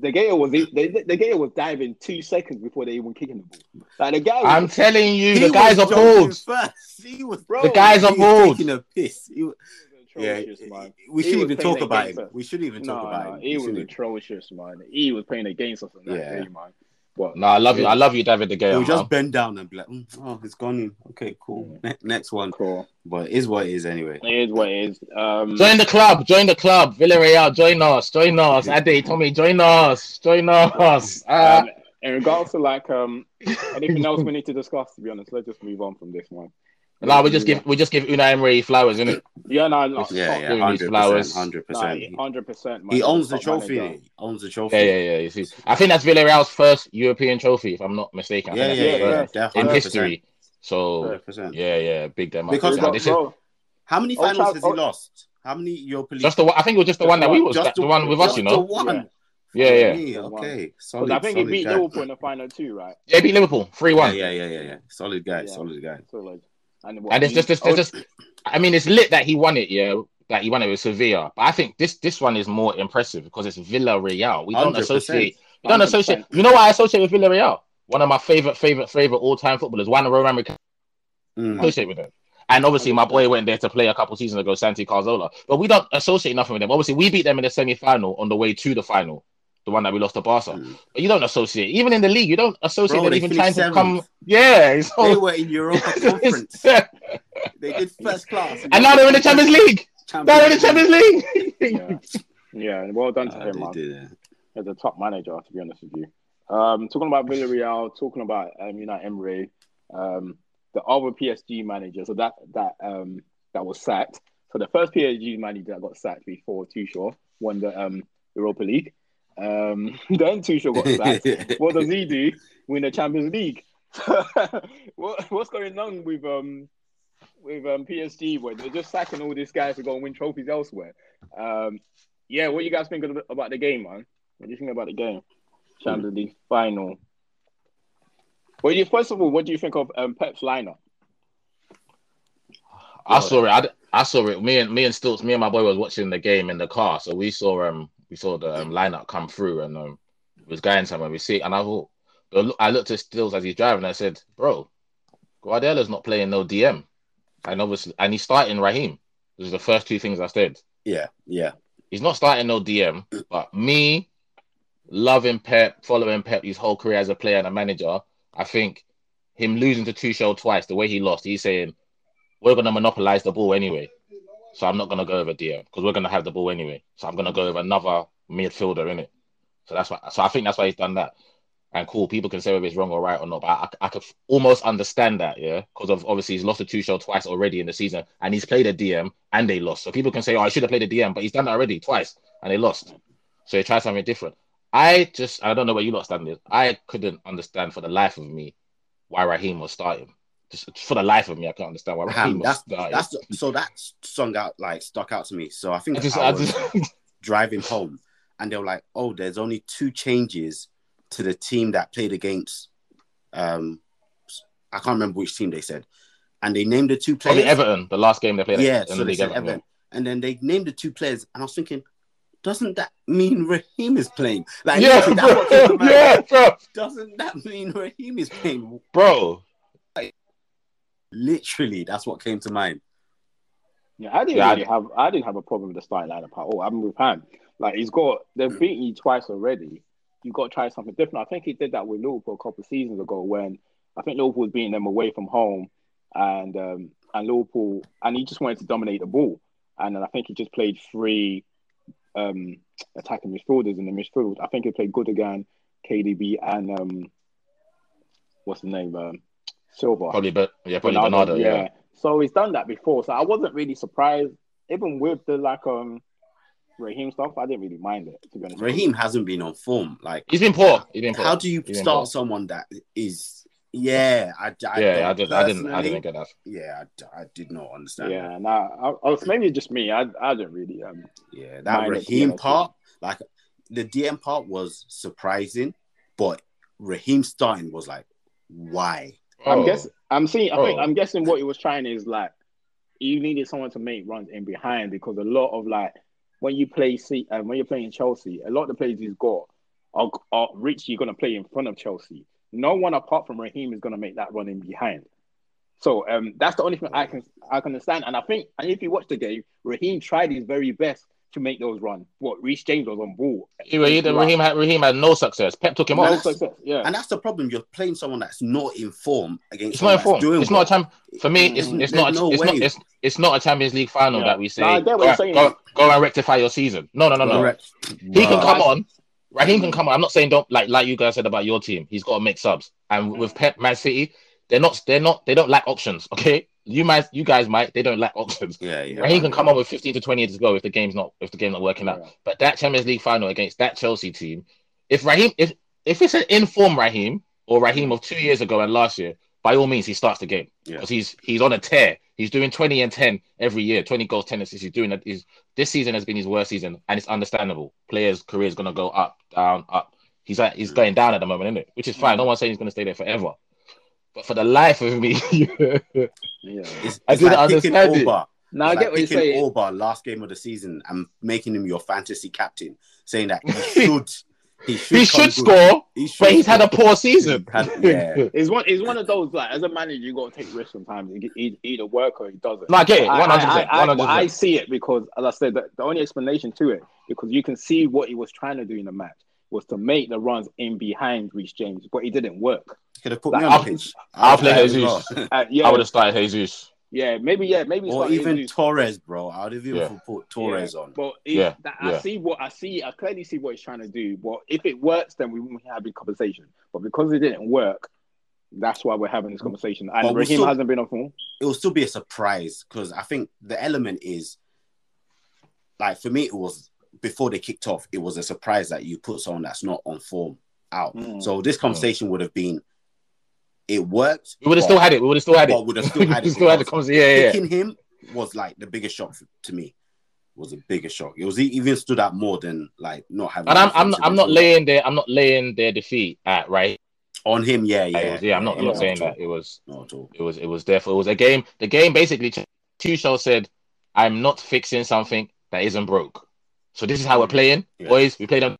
The Gator was the, the, the Gator was diving two seconds before they even kicking the ball. Like the guy, was I'm telling you, the guys was are jumping bold. First, he was. Bro, The guys he are was bold. taking a piss. He was- yeah, man. we He shouldn't even talk about against him. us. We shouldn't even talk No, about no, him. he We was atrocious, man. He was playing against us on that Yeah. day, man. But No, I love you. I love you, David De He Gea. would just bend down and be like, "Mm, "Oh, it's gone in. Okay, cool. Ne- next one." cool. But it is what it is anyway. It is what it is. Um, Join the club. Join the club. Villarreal. Join us. Join us. Ade, Tommy, join us. Join us. Uh, um, in regards to like um anything else we need to discuss, to be honest, let's just move on from this one. No, we just give we just give Unai Emery flowers, innit? Yeah, no, no, It's- Yeah, Stop yeah, doing these hundred flowers. percent, hundred percent. hundred percent. He owns the trophy. innit? He owns the trophy. Yeah, yeah, yeah. You see, I think that's Villarreal's first European trophy, if I'm not mistaken. I yeah, think yeah, yeah, yeah, definitely, in 100%. history. So 100%. yeah, yeah, big them. Because- Now, this is How many finals Trafford- has he Old- lost? How many Europa League? just the one. I think it was just the Just one that we was just the, one with us, just you the know. one. Yeah, yeah. Me, okay, solid. I think he beat guy. Liverpool in the final too, right? Yeah, beat Liverpool three one. yeah, yeah, yeah, yeah. Solid guy, Yeah. solid guy. So like, and, what, And it's just, it's, it's just, I mean, it's lit that he won it, yeah, that he won it with Sevilla. But I think this this one is more impressive because it's Villarreal. We don't 100%. associate, we don't 100%. associate. You know what I associate with Villarreal? One of my favorite, favorite, favorite all time footballers, Juan Roman. Mm. associate with them. And obviously, my boy went there to play a couple seasons ago, Santi Cazorla. But we don't associate nothing with them. Obviously, we beat them in the semi final on the way to the final, the one that we lost to Barca. Mm. But you don't associate, even in the league, you don't associate Bro, them even trying finished to come. seventh. Yeah, They so, were in Europa Conference. They did first class. And now they're in the Champions League. Now they're in the Champions League. yeah, yeah, well done to him, man. did it. as a top manager, to be honest with you. Um, talking about Villarreal, talking about um, Unai Emery, um, the other PSG manager, so that that um, that was sacked. So the first PSG manager that got sacked before Tuchel won the um, Europa League. Um, then Tuchel got sacked. what does he do? Win the Champions League. what, what's going on with um with um PSG? Where they're just sacking all these guys to go and win trophies elsewhere. Um, yeah, what you guys think about the game, man? What do you think about the game? Champions League final. Well, you first of all? What do you think of um, Pep's lineup? I saw it. I, I saw it. Me and me and Stilts, me and my boy was watching the game in the car, so we saw um we saw the um, lineup come through and um was going somewhere. We see, and I thought, but I looked at Stills as he's driving. And I said, "Bro, Guardiola's not playing no DM, and obviously, and he's starting Raheem. This is the first two things I said. Yeah, yeah. He's not starting no DM, but me loving Pep, following Pep his whole career as a player and a manager, I think him losing to Tuchel twice, the way he lost, he's saying we're gonna monopolize the ball anyway. So I'm not gonna go over DM because we're gonna have the ball anyway. So I'm gonna go over another midfielder in it. So that's why. So I think that's why he's done that. And cool, people can say whether it's wrong or right or not, but I, I could almost understand that, yeah, because of obviously he's lost to Tuchel twice already in the season, and he's played a DM and they lost. So people can say, oh, I should have played a DM, but he's done that already twice and they lost. So he tried something different. I just, I don't know where you lot stand is. I couldn't understand for the life of me why Raheem was starting. Just for the life of me, I can't understand why Raheem that's that's so that song out like stuck out to me. So I think I just, I I was just, driving home, and they were like, "Oh, there's only two changes to the team that played against." Um, I can't remember which team they said, and they named the two players. Probably. Everton, the last game they played yeah, in so the they said Everton, Everton. And then they named the two players, and I was thinking, doesn't that mean Raheem is playing? Like, Yeah, literally, that's what came to bro. yeah, bro. Doesn't that mean Raheem is playing? Bro, Literally, that's what came to mind. Yeah, I didn't Yeah, I have I didn't have a problem with the starting lineup at all. I'm with Ham. Like he's got they've beaten you twice already. You got to try something different. I think he did that with Liverpool a couple of seasons ago when I think Liverpool was beating them away from home, and um, and Liverpool and he just wanted to dominate the ball. And then I think he just played three um, attacking midfielders in the midfield. I think he played Gundogan, KDB, and um, what's the name? Um, Silva. probably, but yeah, probably Bernardo, Bernardo. Yeah. So he's done that before. So I wasn't really surprised, even with the like um Raheem stuff. I didn't really mind it to be honest. Raheem hasn't been on form. Like, He's been poor. He's been poor. how do you He's start someone that is? Yeah, I, I yeah, I didn't. I didn't. I didn't get that. Yeah, I, I did not understand. that. Yeah, nah, I, I was maybe just me. I I didn't really um. Yeah, that Raheem DLP. part, like the DM part was surprising, but Raheem starting was like, why? I'm Oh. guessing. I'm seeing. I think Oh. I'm guessing what he was trying is like you needed someone to make runs in behind because a lot of like when you play C and when you're playing Chelsea, a lot of the players he's got are, are Rich. You're gonna play in front of Chelsea. No one apart from Raheem is gonna make that run in behind. So um, that's the only thing I can I can understand. And I think, and if you watch the game, Raheem tried his very best to make those runs. What Reece James was on ball. He, he, Raheem, had, Raheem had no success. Pep took him No off. success. Yeah. And that's the problem. You're playing someone that's not in form against It's not informed. that's doing It's well. not a time For me, it's, Mm, it's there's not. no it's way. not. It's, it's not a Champions League final Yeah. that we say. No, I get what go. Go, go and rectify your season. No, no, no, no. Correct. He can come on. Raheem can come on. I'm not saying don't like like you guys said about your team. He's got to make subs. And with Pep Man City, they're not. They're not. They don't lack options. Okay. You might. You guys might. They don't lack options. Yeah, yeah. Raheem can come up with 15 to 20 minutes to go if the game's not if the game's not working out. Yeah. But that Champions League final against that Chelsea team, if Raheem if if it's an informed Raheem or Raheem of two years ago and last year, by all means he starts the game Yeah. because he's he's on a tear. He's doing 20 and 10 every year, 20 goals, 10 assists. He's doing that. He's, this season has been his worst season, and it's understandable. Players' career is gonna go up, down, up. He's at, he's going down at the moment, isn't it? Which is fine. No one's saying he's gonna stay there forever. But for the life of me, Yeah. It's, I it's didn't like picking understand it. Auba. Now I get like what you're picking saying. Auba last game of the season and making him your fantasy captain, saying that he should he should, he should score, He should but he's had a poor season. Had- yeah. It's one. It's one of those like as a manager, you got to take risks sometimes. He, he either work or he doesn't. No, I get it. I, 100%. I, I, 100%. I see it because, as I said, the, the only explanation to it because you can see what he was trying to do in the match was to make the runs in behind Reece James, but it didn't work. Could have put Like, me on I'll- the pitch. I'll play Jesus. well. Uh, yeah, I would have started Jesus. yeah, maybe, yeah, maybe. or even Jesus. Torres, bro. I would have even Yeah. put Torres on. But it, Yeah, that, yeah. I see what I see. I clearly see what he's trying to do. But if it works, then we won't have a conversation. But because it didn't work, that's why we're having this conversation. And But Raheem still- hasn't been on form. It will still be a surprise because I think the element is like for me, it was before they kicked off. It was a surprise that you put someone that's not on form out. Mm. So this conversation would have been, it worked. We would have still had it. We would have still had it. Would have still had it. still had the conversation. Yeah, yeah. yeah. Picking him was like the biggest shock to me. Was a bigger shock. It was even stood out more than like not having. And I'm, I'm, defensive I'm not laying their, I'm not laying their defeat at right. on him. Yeah, Yeah, yeah, was, yeah. I'm not, I'm not saying that. It was, Not at all. it was, it was therefore it was a game. The game basically, Tuchel said, "I'm not fixing something that isn't broke." So this is how we're mm-hmm. playing, Yeah. boys. We played them.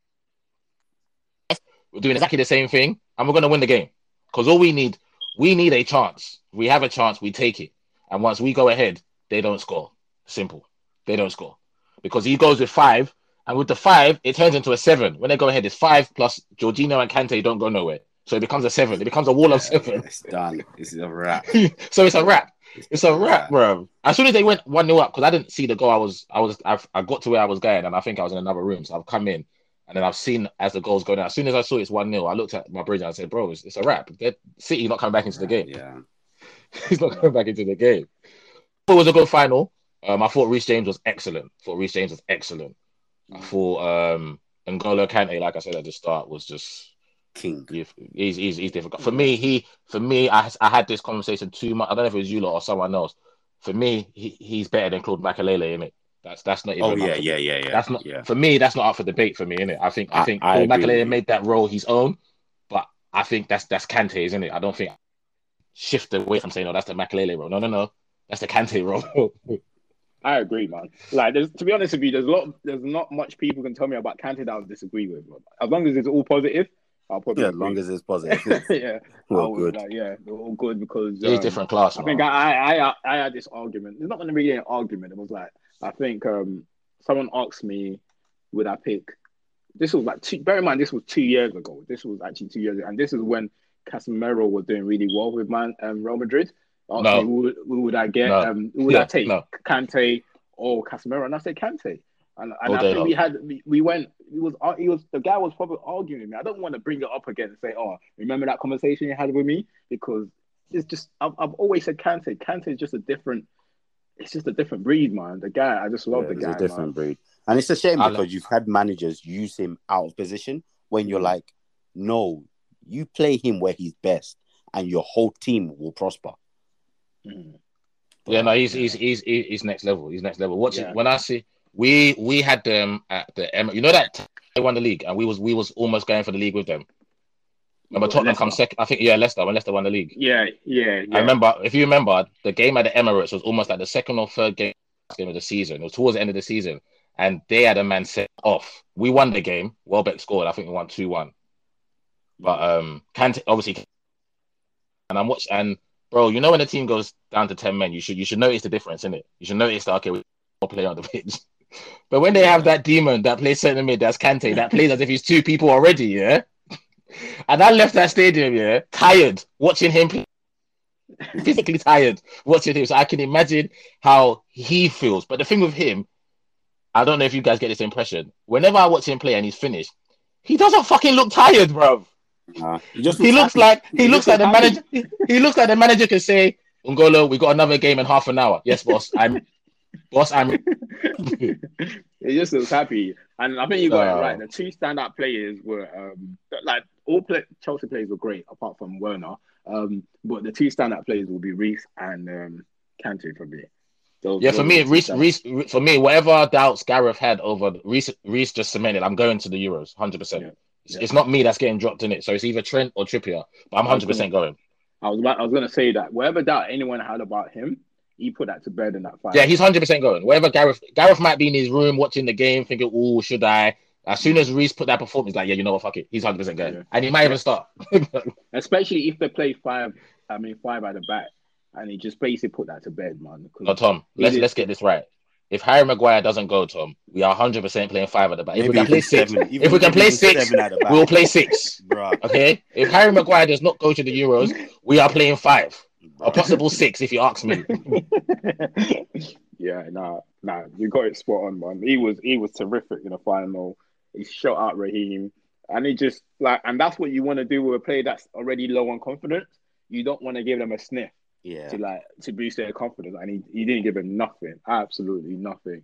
We're doing exactly the same thing, and we're gonna win the game. Because all we need, we need a chance. We have a chance, we take it. And once we go ahead, they don't score. Simple. They don't score because he goes with five, and with the five, it turns into a seven. When they go ahead, it's five plus Jorginho and Kante don't go nowhere, so it becomes a seven. It becomes a wall of seven. It's done. This is a wrap. so it's a wrap. It's a wrap, bro. As soon as they went one 0 up, because I didn't see the goal, I was, I was, I've, I got to where I was going, and I think I was in another room. So I've come in, and then I've seen as the goals go down. As soon as I saw it's one 0 I looked at my bridge and I said, "Bro, it's, it's a wrap. They're- City not coming back into the game. Yeah. He's not coming back into the game." It was a good final. Um, I thought Reece James was excellent. I thought Reece James was excellent. I thought um, N'Golo Kante, like I said at the start, was just King. He's, he's, he's difficult. For me, he for me, I, I had this conversation too much. I don't know if it was you lot or someone else. For me, he, he's better than Claude Makelele, isn't it? That's that's not even. Oh yeah, for- yeah, yeah, yeah. That's not yeah. for me. That's not up for debate for me, innit? I think I, I- think I Claude agree Makelele made that role his own, but I think that's that's Kante, isn't it? I don't think shift away from saying, "Oh, that's the Makelele role." No, no, no, that's the Kante role. I agree, man. Like, there's to be honest with you, there's a lot, there's not much people can tell me about Kante that I would disagree with. Bro. As long as it's all positive, I'll probably Yeah, as long as it's positive. yeah, Well, I would, good. like, yeah, they're all good because He's um, different class, I man. think I, I, I, I had this argument. It's not going to be an argument. It was like I think um, someone asked me, would I pick? This was like two. Bear in mind, this was two years ago. This was actually two years, ago. and this is when Casemiro was doing really well with Man um, Real Madrid. Asked No. me, who, would- who would I get? No. Um, who would I take? no. Kante or Casemiro? And I said Kante. And, and I think long. we had we, we went. He was uh, he was the guy was probably arguing with me. I don't want to bring it up again and say, oh, remember that conversation you had with me because it's just I've, I've always said Kante. Kante is just a different. It's just a different breed, man. The guy, I just love Yeah, the guy. it's a different man. breed. And it's a shame I because love- you've had managers use him out of position when you're like, no, you play him where he's best and your whole team will prosper. Mm. Yeah, no, he's he's he's he's he's next level. He's next level. Watch Yeah. it when I see we we had them at the Em- you know that they won the league and we was we was almost going for the league with them. Remember Tottenham come second. I think yeah, Leicester when Leicester won the league. Yeah, yeah, yeah. I remember if you remember the game at the Emirates was almost like the second or third game game of the season. It was towards the end of the season, and they had a man set off. We won the game. Welbeck scored. I think we won two one. But um, Kante obviously, and I'm watching. And bro, you know when the team goes down to ten men, you should you should notice the difference in it. You should notice that okay, we play on the pitch. But when they have that demon that plays centre mid, that's Kante, that plays as if he's two people already, yeah. And I left that stadium, yeah, tired watching him play physically tired watching him. So I can imagine how he feels. But the thing with him, I don't know if you guys get this impression. Whenever I watch him play and he's finished, he doesn't fucking look tired, bro. Uh, he just He looks happy. like he looks like the happy. manager. He, he looks like the manager can say, "N'Golo, we got another game in half an hour." Yes, boss. I'm boss. I'm. He just looks happy, and I think you got Oh. it right. The two standout players were um, like all play- Chelsea players were great, apart from Werner. Um, but the two standout players will be Reece and um, Kante for me. Those- Yeah, for me, are the Reece, Reece, for me, whatever doubts Gareth had over Reece, Reece just cemented. I'm going to the Euros, hundred Yeah, percent. It's yeah. It's not me that's getting dropped in it, so it's either Trent or Trippier. But I'm hundred percent going. I was about, I was gonna say that whatever doubt anyone had about him, he put that to bed in that fight. Yeah, he's hundred percent going. Wherever Gareth, Gareth might be in his room watching the game, thinking, "Oh, should I?" As soon as Reece put that performance, like, "Yeah, you know what? Fuck it." He's hundred percent going, Yeah. and he might even start. especially if they play five. I mean, five at the back, and he just basically put that to bed, man. no, Tom, let's did. let's get this right. If Harry Maguire doesn't go, Tom, we are hundred percent playing five at the back. If we can play even six, seven, if we can even- play even six, seven at the back. we'll play six. Bruh, Okay. If Harry Maguire does not go to the Euros, we are playing five, a possible six, if you ask me. yeah, nah, nah, you got it spot on, man. He was he was terrific in the final. He shot out Raheem, and he just like, and that's what you want to do with a player that's already low on confidence. You don't want to give them a sniff yeah. to like to boost their confidence, and he, he didn't give him nothing, absolutely nothing.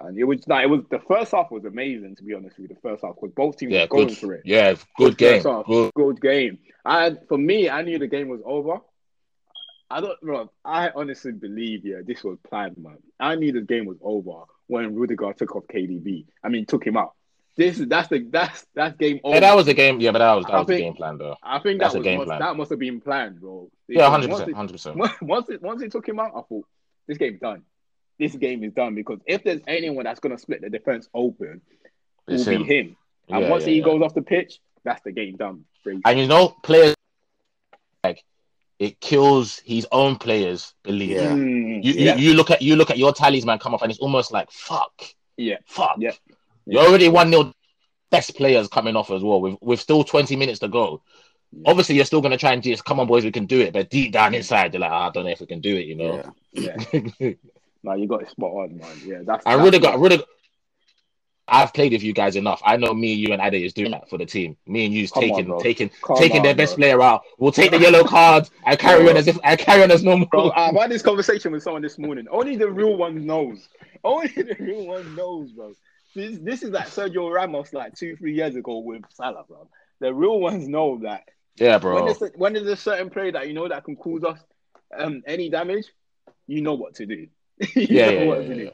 And it was like it was the first half was amazing to be honest with you. The first half because both teams Yeah, were going good. for it. Yeah, good game. half. Good. Good game. And for me, I knew the game was over. I don't, bro. I honestly believe, yeah, this was planned, man. I knew the game was over when Rudiger took off KDB. I mean, took him out. This that's the that's that's game over. Yeah, that was the game. Yeah, but that was that I was the think- game plan, though. I think that's that a game must, plan. that must have been planned, bro. Yeah, hundred once percent, hundred percent. once- it once it took him out, I thought this game's done. This game is done because if there's anyone that's gonna split the defense open, it It's will him. be him. And Yeah, once yeah, he goes off the pitch, that's the game done. And you know, players like it kills his own players' belief. Yeah. Mm, You, yeah, you you look at you look at your talisman come off, and it's almost like fuck, yeah, fuck. Yeah. You already one nil. Best players coming off as well. With with still twenty minutes to go. Yeah. Obviously, you're still gonna try and just come on, boys, we can do it. But deep down inside, you're like, "Ah, I don't know if we can do it. You know. Yeah. yeah. No, you got it spot on, man. Yeah, that's. I that's really got what- really. I've played with you guys enough. I know me, you, and Ade is doing that for the team. Me and you's Come taking bro. taking Come taking their on, best bro. player out. We'll take the yellow card and carry on as if I carry on as normal. Bro, I've had this conversation with someone this morning. Only the real ones knows. Only the real one knows, bro. This, this is like Sergio Ramos like two, three years ago with Salah, bro. The real ones know that yeah, when bro. there's, a, when there's a certain player that you know that can cause us um, any damage, you know what to do. you Yeah, know yeah, what yeah, to do.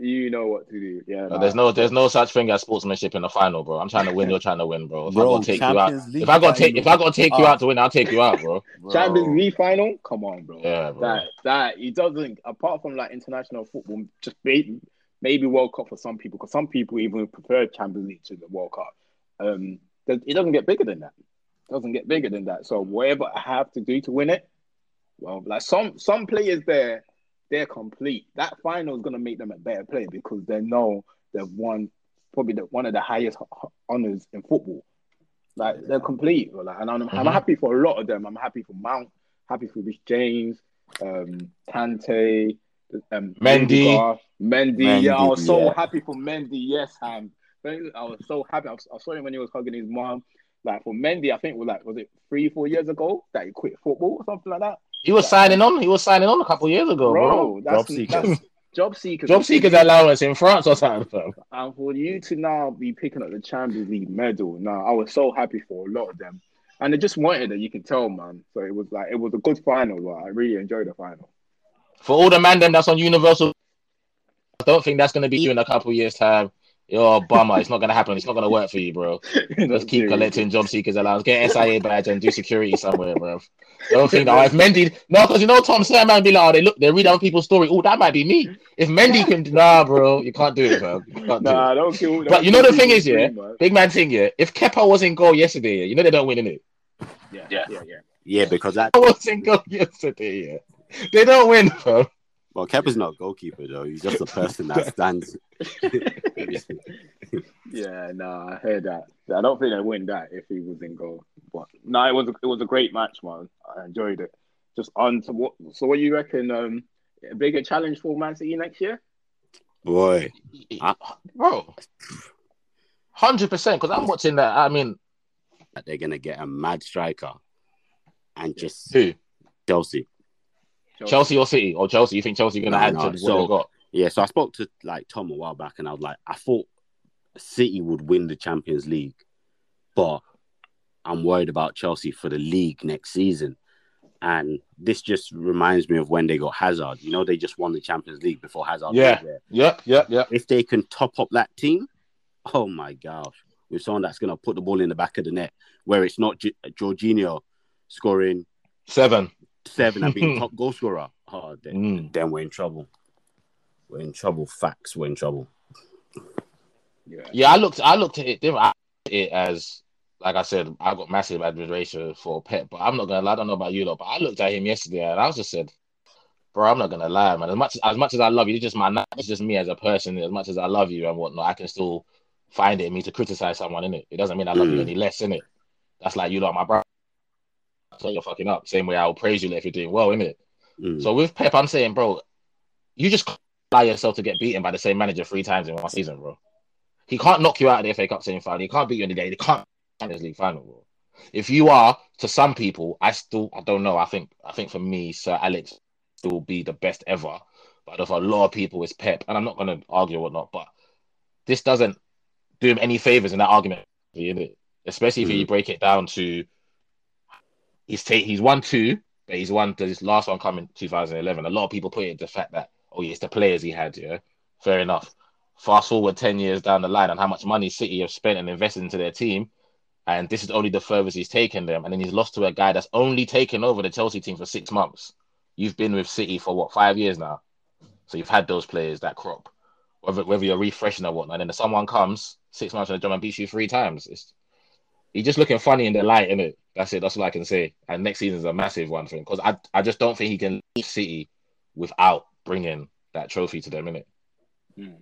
You know what to do. Yeah. But nah. there's no there's no such thing as sportsmanship in the final, bro. I'm trying to win, you're trying to win, bro. If I Bro, gotta take you out, League if I gotta take if I gotta take you Ah. out to win, I'll take you out, bro. Champions Bro. League final. Come on, bro. Yeah, bro. That that it doesn't. Apart from like international football, just maybe maybe World Cup for some people, because some people even prefer Champions League to the World Cup. Um, it doesn't get bigger than that. It doesn't get bigger than that. So whatever I have to do to win it, well, like some some players there, they're complete. That final is gonna make them a better player because they know they've won probably the, one of the highest honors in football. Like they're complete. Like, and I'm, I'm Mhm. happy for a lot of them. I'm happy for Mount, happy for Reece James, um, Kante, um, Mendy. Rudiger, Mendy. Yeah, I was so yeah. happy for Mendy. Yes, Ham. I was so happy. I, was, I saw him when he was hugging his mom. Like for Mendy, I think was like was it three, four years ago that he quit football or something like that. He was signing on. He was signing on a couple years ago, bro. Bro, that's Job seekers. that's job seekers. Job seekers allowance in France or something. Bro. And for you to now be picking up the Champions League medal, now I was so happy for a lot of them. And they just wanted it, you can tell, man. So it was like it was a good final. Like, I really enjoyed the final. For all the man them that's on Universal, I don't think that's gonna be you in a couple years time. You're a bummer. It's not gonna happen. It's not gonna work for you, bro. Let's keep collecting job seekers allowance. Get SIA badge and do security somewhere, bro. Don't think that oh, if Mendy no, because you know Tom Sam might be like, oh, they look, they read other people's story. Oh, that might be me. If Mendy can, nah, bro, you can't do it, bro. You can't do it. Nah, don't kill. But you know the thing is, yeah, man. big man thing, yeah. If Kepa was in goal yesterday, yeah, you know they don't win, innit? Yeah, Yeah. yeah, yeah. Yeah, because that. Kepa was in goal yesterday, yeah. They don't win, bro. Well, Kepa's not a goalkeeper though. He's just a person that stands. Yeah, no, I heard that. I don't think they win that if he was in goal. But no, it was a, it was a great match, man. I enjoyed it. Just on to what? So, what do you reckon? Um, a bigger challenge for Man City next year? Boy, I- bro. Hundred percent, because I'm watching that. I mean, they're gonna get a mad striker, and just who? Chelsea. Chelsea or City or Chelsea? You think Chelsea gonna No, add to what so- they've got? Yeah, so I spoke to like Tom a while back, and I was like, I thought City would win the Champions League, but I'm worried about Chelsea for the league next season. And this just reminds me of when they got Hazard. You know, they just won the Champions League before Hazard. Yeah. Yep, yep, yep. If they can top up that team, oh my gosh, with someone that's going to put the ball in the back of the net, where it's not J- Jorginho scoring Seven. Seven and being top goal scorer. Oh, then, Mm. then we're in trouble. We're in trouble. Facts. We're in trouble. Yeah, Yeah, I looked. I looked at it. different. I it as, like I said, I got massive admiration for Pep. But I'm not gonna lie. I don't know about you lot, but I looked at him yesterday and I was just said, "Bro, I'm not gonna lie, man. As much as much as I love you, it's just my. It's just me as a person. As much as I love you and whatnot, I can still find it in me to criticize someone in it. It doesn't mean I love you Mm. any less in it. That's like you know, my brother. So you're fucking up. Same way I'll praise you if you're doing well, in it. Mm. So with Pep, I'm saying, bro, you just allow yourself to get beaten by the same manager three times in one season, bro. He can't knock you out of the FA Cup semi final. He can't beat you in the day. He can't Champions League final, bro. If you are, to some people, I still I don't know. I think I think for me, Sir Alex still be the best ever. But for a lot of people, it's Pep, and I'm not gonna argue or whatnot. But this doesn't do him any favors in that argument, innit? especially if you break it down to he's ta- he's won two, but he's won this last one coming 2011. A lot of people put it the fact that oh yeah, it's the players he had. Yeah, fair enough. Fast forward 10 years down the line and how much money City have spent and invested into their team, and this is only the furthest he's taken them. And then he's lost to a guy that's only taken over the Chelsea team for six months. You've been with City for what five years now, so you've had those players that crop. Whether whether you're refreshing or whatnot, and then someone comes six months in the job and beats you three times. It's he's just looking funny in the light, innit? That's it. That's all I can say. And next season's a massive one for him because I, I just don't think he can leave City without bringing that trophy to them, innit? Mm.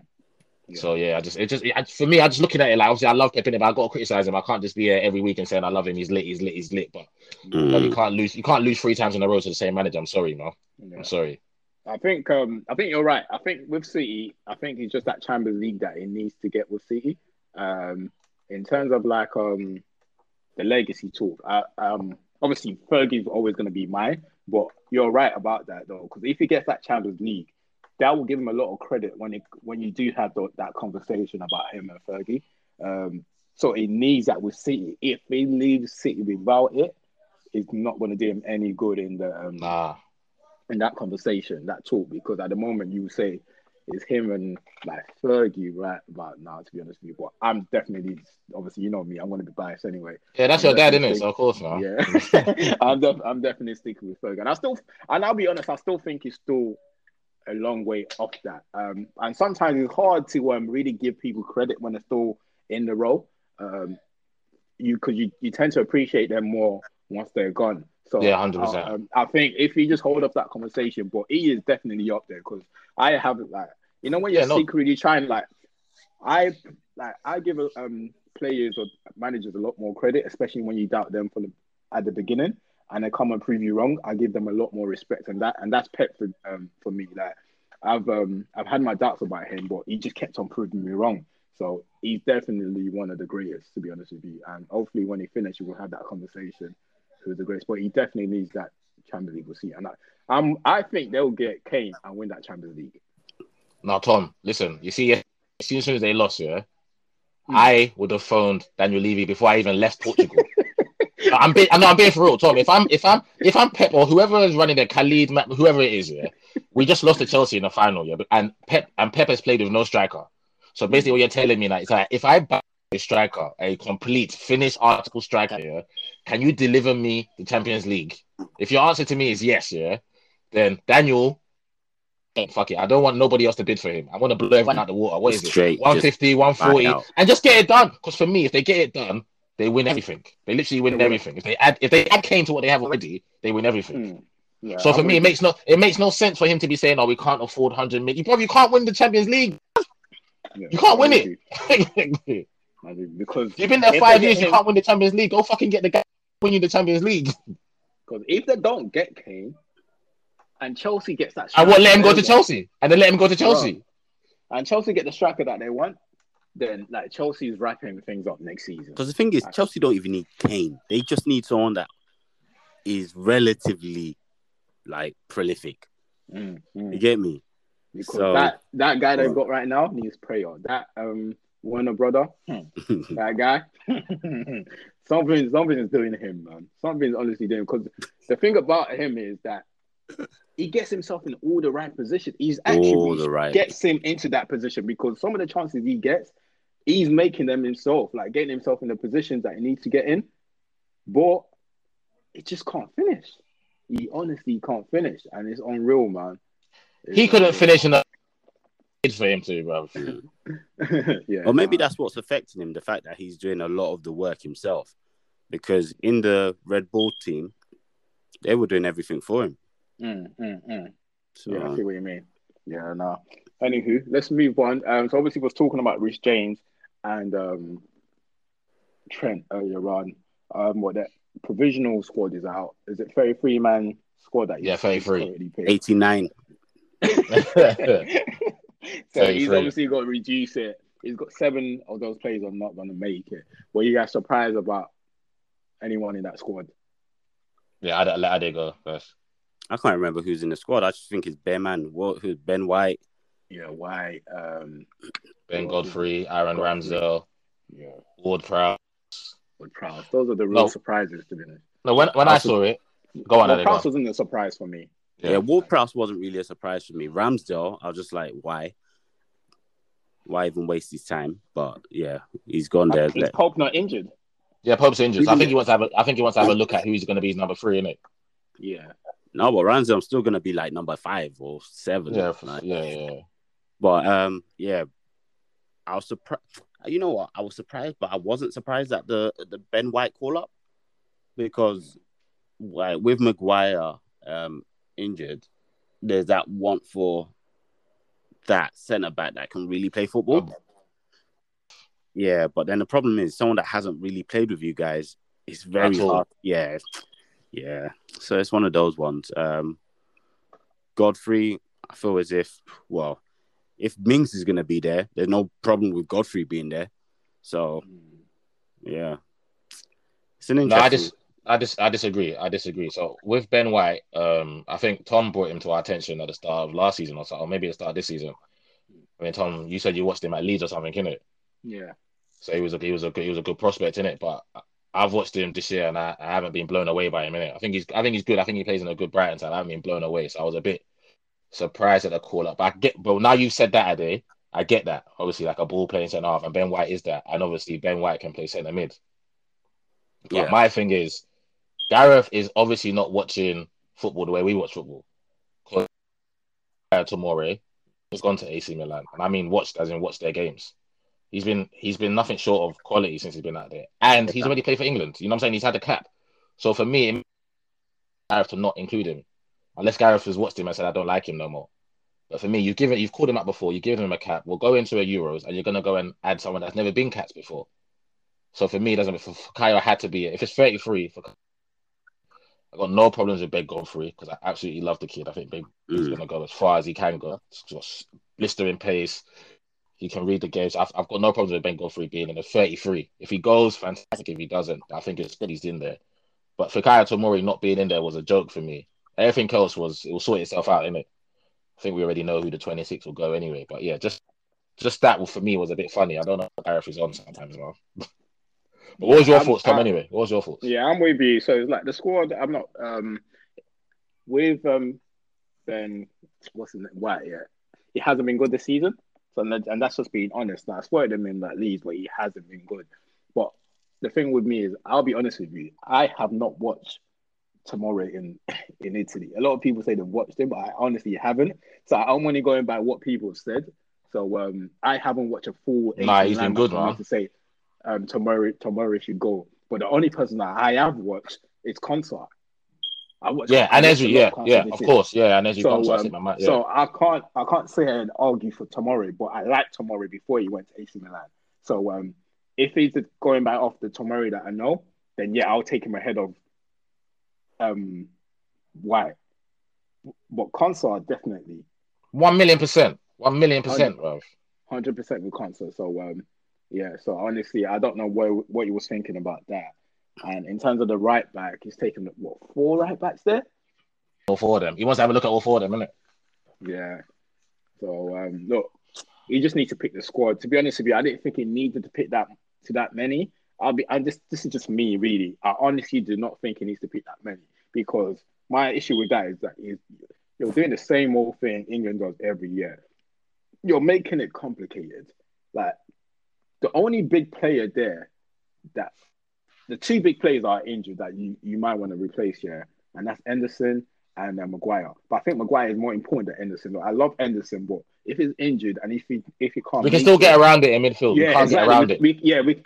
Yeah. So yeah, I just it just it, for me, I just looking at it like obviously I love Pep in but I got to criticize him. I can't just be here every week and saying I love him. He's lit. He's lit. He's lit. But Mm. you can't lose. You can't lose three times in a row to the same manager. I'm sorry, man. Yeah. I'm sorry. I think um I think you're right. I think with City, I think it's just that Champions League that he needs to get with City. Um, in terms of like um the legacy talk, I, um obviously Fergie's always going to be my, but you're right about that though, because if he gets that Champions League, that will give him a lot of credit when it when you do have the, that conversation about him and Fergie. Um, so he needs that with City. If he leaves City without it, it's not going to do him any good in the um, Nah. in that conversation, that talk, because at the moment you say it's him and like Fergie right about now. To be honest with you, but I'm definitely obviously you know me. I'm going to be biased anyway. Yeah, that's I'm your dad, isn't it? So of course, man. Yeah, I'm def- I'm definitely sticking with Fergie, and I still and I'll be honest, I still think he's still a long way off that. Um, and sometimes it's hard to um really give people credit when they're still in the role. Um, you because you, you tend to appreciate them more once they're gone. So Yeah, 100%. uh, um, I think if you just hold up that conversation, but he is definitely up there because I haven't like you know when you're Yeah, no. secretly trying like I like I give um players or managers a lot more credit, especially when you doubt them for the, at the beginning and they come and prove you wrong. I give them a lot more respect and that and that's Pep for um for me. Like I've um I've had my doubts about him, but he just kept on proving me wrong. So he's definitely one of the greatest, to be honest with you. And hopefully, when he finishes, we'll have that conversation. Who's the greatest? But he definitely needs that Champions League. We'll see. And I, um, I think they'll get Kane and win that Champions League. Now, Tom, listen. You see, as soon as they lost, yeah, Hmm. I would have phoned Daniel Levy before I even left Portugal. I'm being, I know I'm being for real, Tom. If I'm, if I'm, if I'm Pep or whoever is running the Khalid, whoever it is, yeah, we just lost to Chelsea in the final, yeah, and Pep and Pep has played with no striker. So basically, what you're telling me now is like, if I buy a striker, a complete finished article striker, yeah, can you deliver me the Champions League? If your answer to me is yes, yeah, then Daniel, fuck it. I don't want nobody else to bid for him. I want to blow everyone out the water. What is it? Straight, 150, 140, and just get it done. Because for me, if they get it done, they win everything. They literally win They win. everything. If they add, if they add Kane to what they have already, they win everything. Hmm. Yeah, So for me, it makes no it makes no sense for him to be saying, "Oh, we can't afford hundred million. You can't win the Champions League. you. Yeah, you can't win it. you. I'm with you. because You've been there five years. get You can't win the Champions League. Go fucking get the guy win you the Champions League. because if they don't get Kane and Chelsea gets that, I And what? Let him go to striker they want, Chelsea, and then let him go to Chelsea. and Chelsea get the striker that they want, then like Chelsea's wrapping things up next season. Because the thing is, Chelsea don't even need Kane. They just need someone that is relatively like prolific. Mm, mm. You get me? Because So- that that guy they've got right now needs prayer. That um Warner brother, hmm, that guy, something something is doing him, man. Something's honestly doing. Because the thing about him is that he gets himself in all the right position. He's actually All the right. gets him into that position because some of the chances he gets, he's making them himself, like getting himself in the positions that he needs to get in. But it just can't finish. He honestly can't finish, and it's unreal, man. He It's couldn't unreal. finish in the it's for him to, bro. yeah. Or maybe nah. that's what's affecting him, the fact that he's doing a lot of the work himself. Because in the Red Bull team, they were doing everything for him. Mm, mm, mm. So Yeah, I see what you mean. Yeah, no. Anywho, let's move on. Um, so obviously, we was talking about Reece James and um, Trent earlier on. Um, what that provisional squad is out? Is it thirty-three man squad that? Yeah, 33. 89. so he's obviously got to reduce it. He's got seven of those players are not going to make it. Were you guys surprised about anyone in that squad? yeah, I let Ade go first. I can't remember who's in the squad. I just think it's Ben Man. What who's Ben White? Yeah, why? Um, Ben Well, Godfrey, Aaron Godfrey. Ramsdale, yeah, Ward Prowse. with Prowse. Those are the real No. surprises, to be honest. No, when when I Also- saw it, go on, Well, Ade, Prowse wasn't a surprise for me. Yeah, Ward Prowse wasn't really a surprise for me. Ramsdale, I was just like, why? Why even waste his time? But yeah, he's gone there. Is Let- Pope not injured? Yeah, Pope's injured. So I think he wants to have a, I think he wants to have a look at who he's going to be his number three in it. Yeah. No, but Ramsdale's still gonna be like number five or seven. Yeah, Like, yeah, yeah. But um, yeah, I was surprised. You know what? I was surprised, but I wasn't surprised at the the Ben White call up because like with Maguire um injured, there's that want for that centre back that can really play football. Um, Yeah, but then the problem is someone that hasn't really played with you guys. It's very hard. Yeah, yeah. So it's one of those ones. Um, Godfrey, I feel as if well, if Mings is gonna be there, there's no problem with Godfrey being there. So yeah, it's an No, interesting. I just, I just, I disagree. I disagree. So with Ben White, um, I think Tom brought him to our attention at the start of last season or so, or maybe the start of this season. I mean, Tom, you said you watched him at Leeds or something, innit? Yeah. So he was a, he was a, good, he was a good prospect in it. But I've watched him this year and I, I haven't been blown away by him in it. I think he's, I think he's good. I think he plays in a good Brighton side. I haven't been blown away. So I was a bit surprised at the call up. I get, but now you've said that, Ade, I get that. Obviously, like a ball playing centre half, and Ben White is that, and obviously Ben White can play centre mid. But Yeah. my thing is, Gareth is obviously not watching football the way we watch football. Because has gone to AC Milan, and I mean watched as in watched their games. He's been he's been nothing short of quality since he's been out there, and he's already played for England. You know what I'm saying? He's had a cap. So for me, Gareth to not include him, unless Gareth has watched him and said I don't like him no more. But for me, you've given you've called him up before, you've given him a cap. We'll go into a Euros, and you're gonna go and add someone that's never been capped before. So for me, it doesn't. For, for Kyle had to be it. If it's 33, for I got no problems with Ben Godfrey because I absolutely love the kid. I think Ben is Mm. going to go as far as he can go. Just blistering pace. He can read the games. I've, I've got no problems with Ben Godfrey being in a 33. If he goes, fantastic. If he doesn't, I think it's good he's in there. But for Kaya Tomori not being in there was a joke for me. Everything else was it will sort itself out, innit? I think we already know who the 26 will go anyway. But yeah, just just that for me was a bit funny. I don't know what Gareth is on sometimes, man. but what was your I'm- thoughts, Tom? I- anyway, what was your thoughts? Yeah, I'm with you. So it's like the squad. I'm not um with um Ben. What's his name? White. Yeah, it hasn't been good this season. So and, that's just being honest. Now, I spotted him in that league, but he hasn't been good. But the thing with me is, I'll be honest with you. I have not watched Tomori in in Italy. A lot of people say they've watched him, but I honestly haven't. So I'm only going by what people have said. So um, I haven't watched a full. Nah, 18 he's been good, man. To say um, Tomori, Tomori should go. But the only person that I have watched is Konsa. I watched. Yeah, and Ezri, yeah, yeah, of course, yeah, and Ezri So, I um, yeah. So I can't I can't sit here and argue for Tomori, but I like Tomori before he went to AC Milan. So um, if he's going back off the Tomori that I know, then yeah, I'll take him ahead of um why. But Konsa definitely One million percent. One million percent, bro. hundred percent with Konsa. So um yeah, so honestly I don't know what what he was thinking about that. And in terms of the right back, he's taken what four right backs there? All four of them. He wants to have a look at all four of them, innit? Yeah. So um, look, he just needs to pick the squad. To be honest with you, I didn't think he needed to pick that to that many. I'll be. I just. This is just me, really. I honestly do not think he needs to pick that many because my issue with that is that is you're doing the same old thing England does every year. You're making it complicated. Like the only big player there that the two big players are injured that you, you might want to replace here, and that's Anderson and uh, Maguire. But I think Maguire is more important than Anderson. I love Anderson, but if he's injured and if he if he can't, We can still it- get around it in midfield. Yeah, we Yeah, can't exactly. get around we, it. we- yeah, we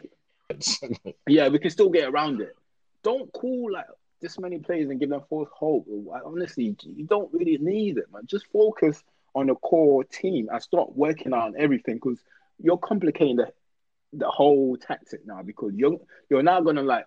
yeah we can still get around it. Don't call like this many players and give them false hope. Honestly, you don't really need it, man. Just focus on the core team and start working on everything because you're complicating the the whole tactic now because you're you're now gonna like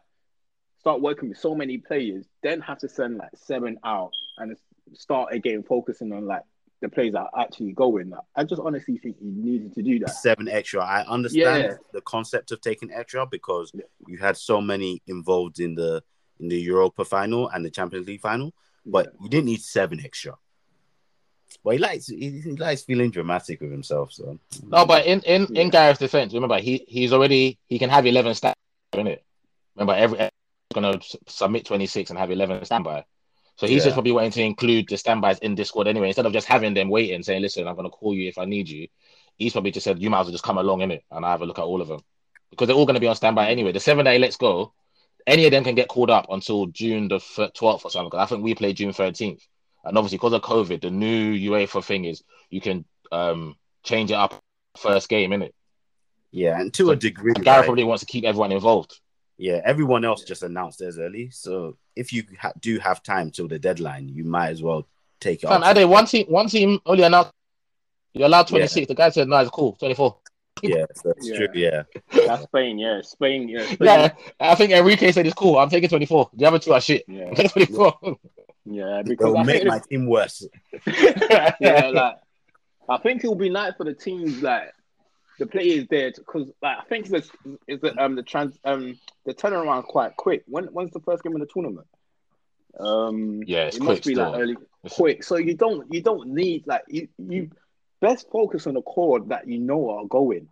start working with so many players, then have to send like seven out and start again focusing on like the players that are actually going. I just honestly think you needed to do that. seven extra. I understand Yeah. the concept of taking extra because Yeah. you had so many involved in the in the Europa final and the Champions League final, but you didn't need seven extra. But he likes he, he likes feeling dramatic with himself. So No, but in in Yeah. in Gareth's defense, remember he he's already he can have eleven stats in it. Remember every gonna submit twenty six and have eleven standby. So he's Yeah. just probably wanting to include the standbys in this squad anyway, instead of just having them waiting, saying, "Listen, I'm gonna call you if I need you." He's probably just said, "You might as well just come along in it, and I have a look at all of them because they're all gonna be on standby anyway." The seven day let's go, any of them can get called up until June the twelfth or something. 'cause I think we play June thirteenth, and obviously because of COVID, the new UEFA thing is you can um change it up first game, innit? yeah, and to So a degree, Gareth right, probably wants to keep everyone involved. yeah, everyone else just announced theirs early. So if you ha- do have time till the deadline, you might as well take it. Off. Ade, one team, one team only announced you're allowed 26. The guy said, "No, it's cool, 24." Yeah, that's Yeah. true. Yeah, That's Spain, yeah. Spain, yeah. Spain, Yeah, I think Enrique said it's cool. I'm taking 24. The other two are shit. yeah, I'm taking 24. yeah. Because it'll I make think, my team worse. yeah, like I think it'll be nice for the teams like the players there because like I think the is the um the trans um the turnaround quite quick. When when's the first game of the tournament? Um, Yeah, it's it quick must be like still. early quick. So you don't you don't need like you you best focus on the core that you know are going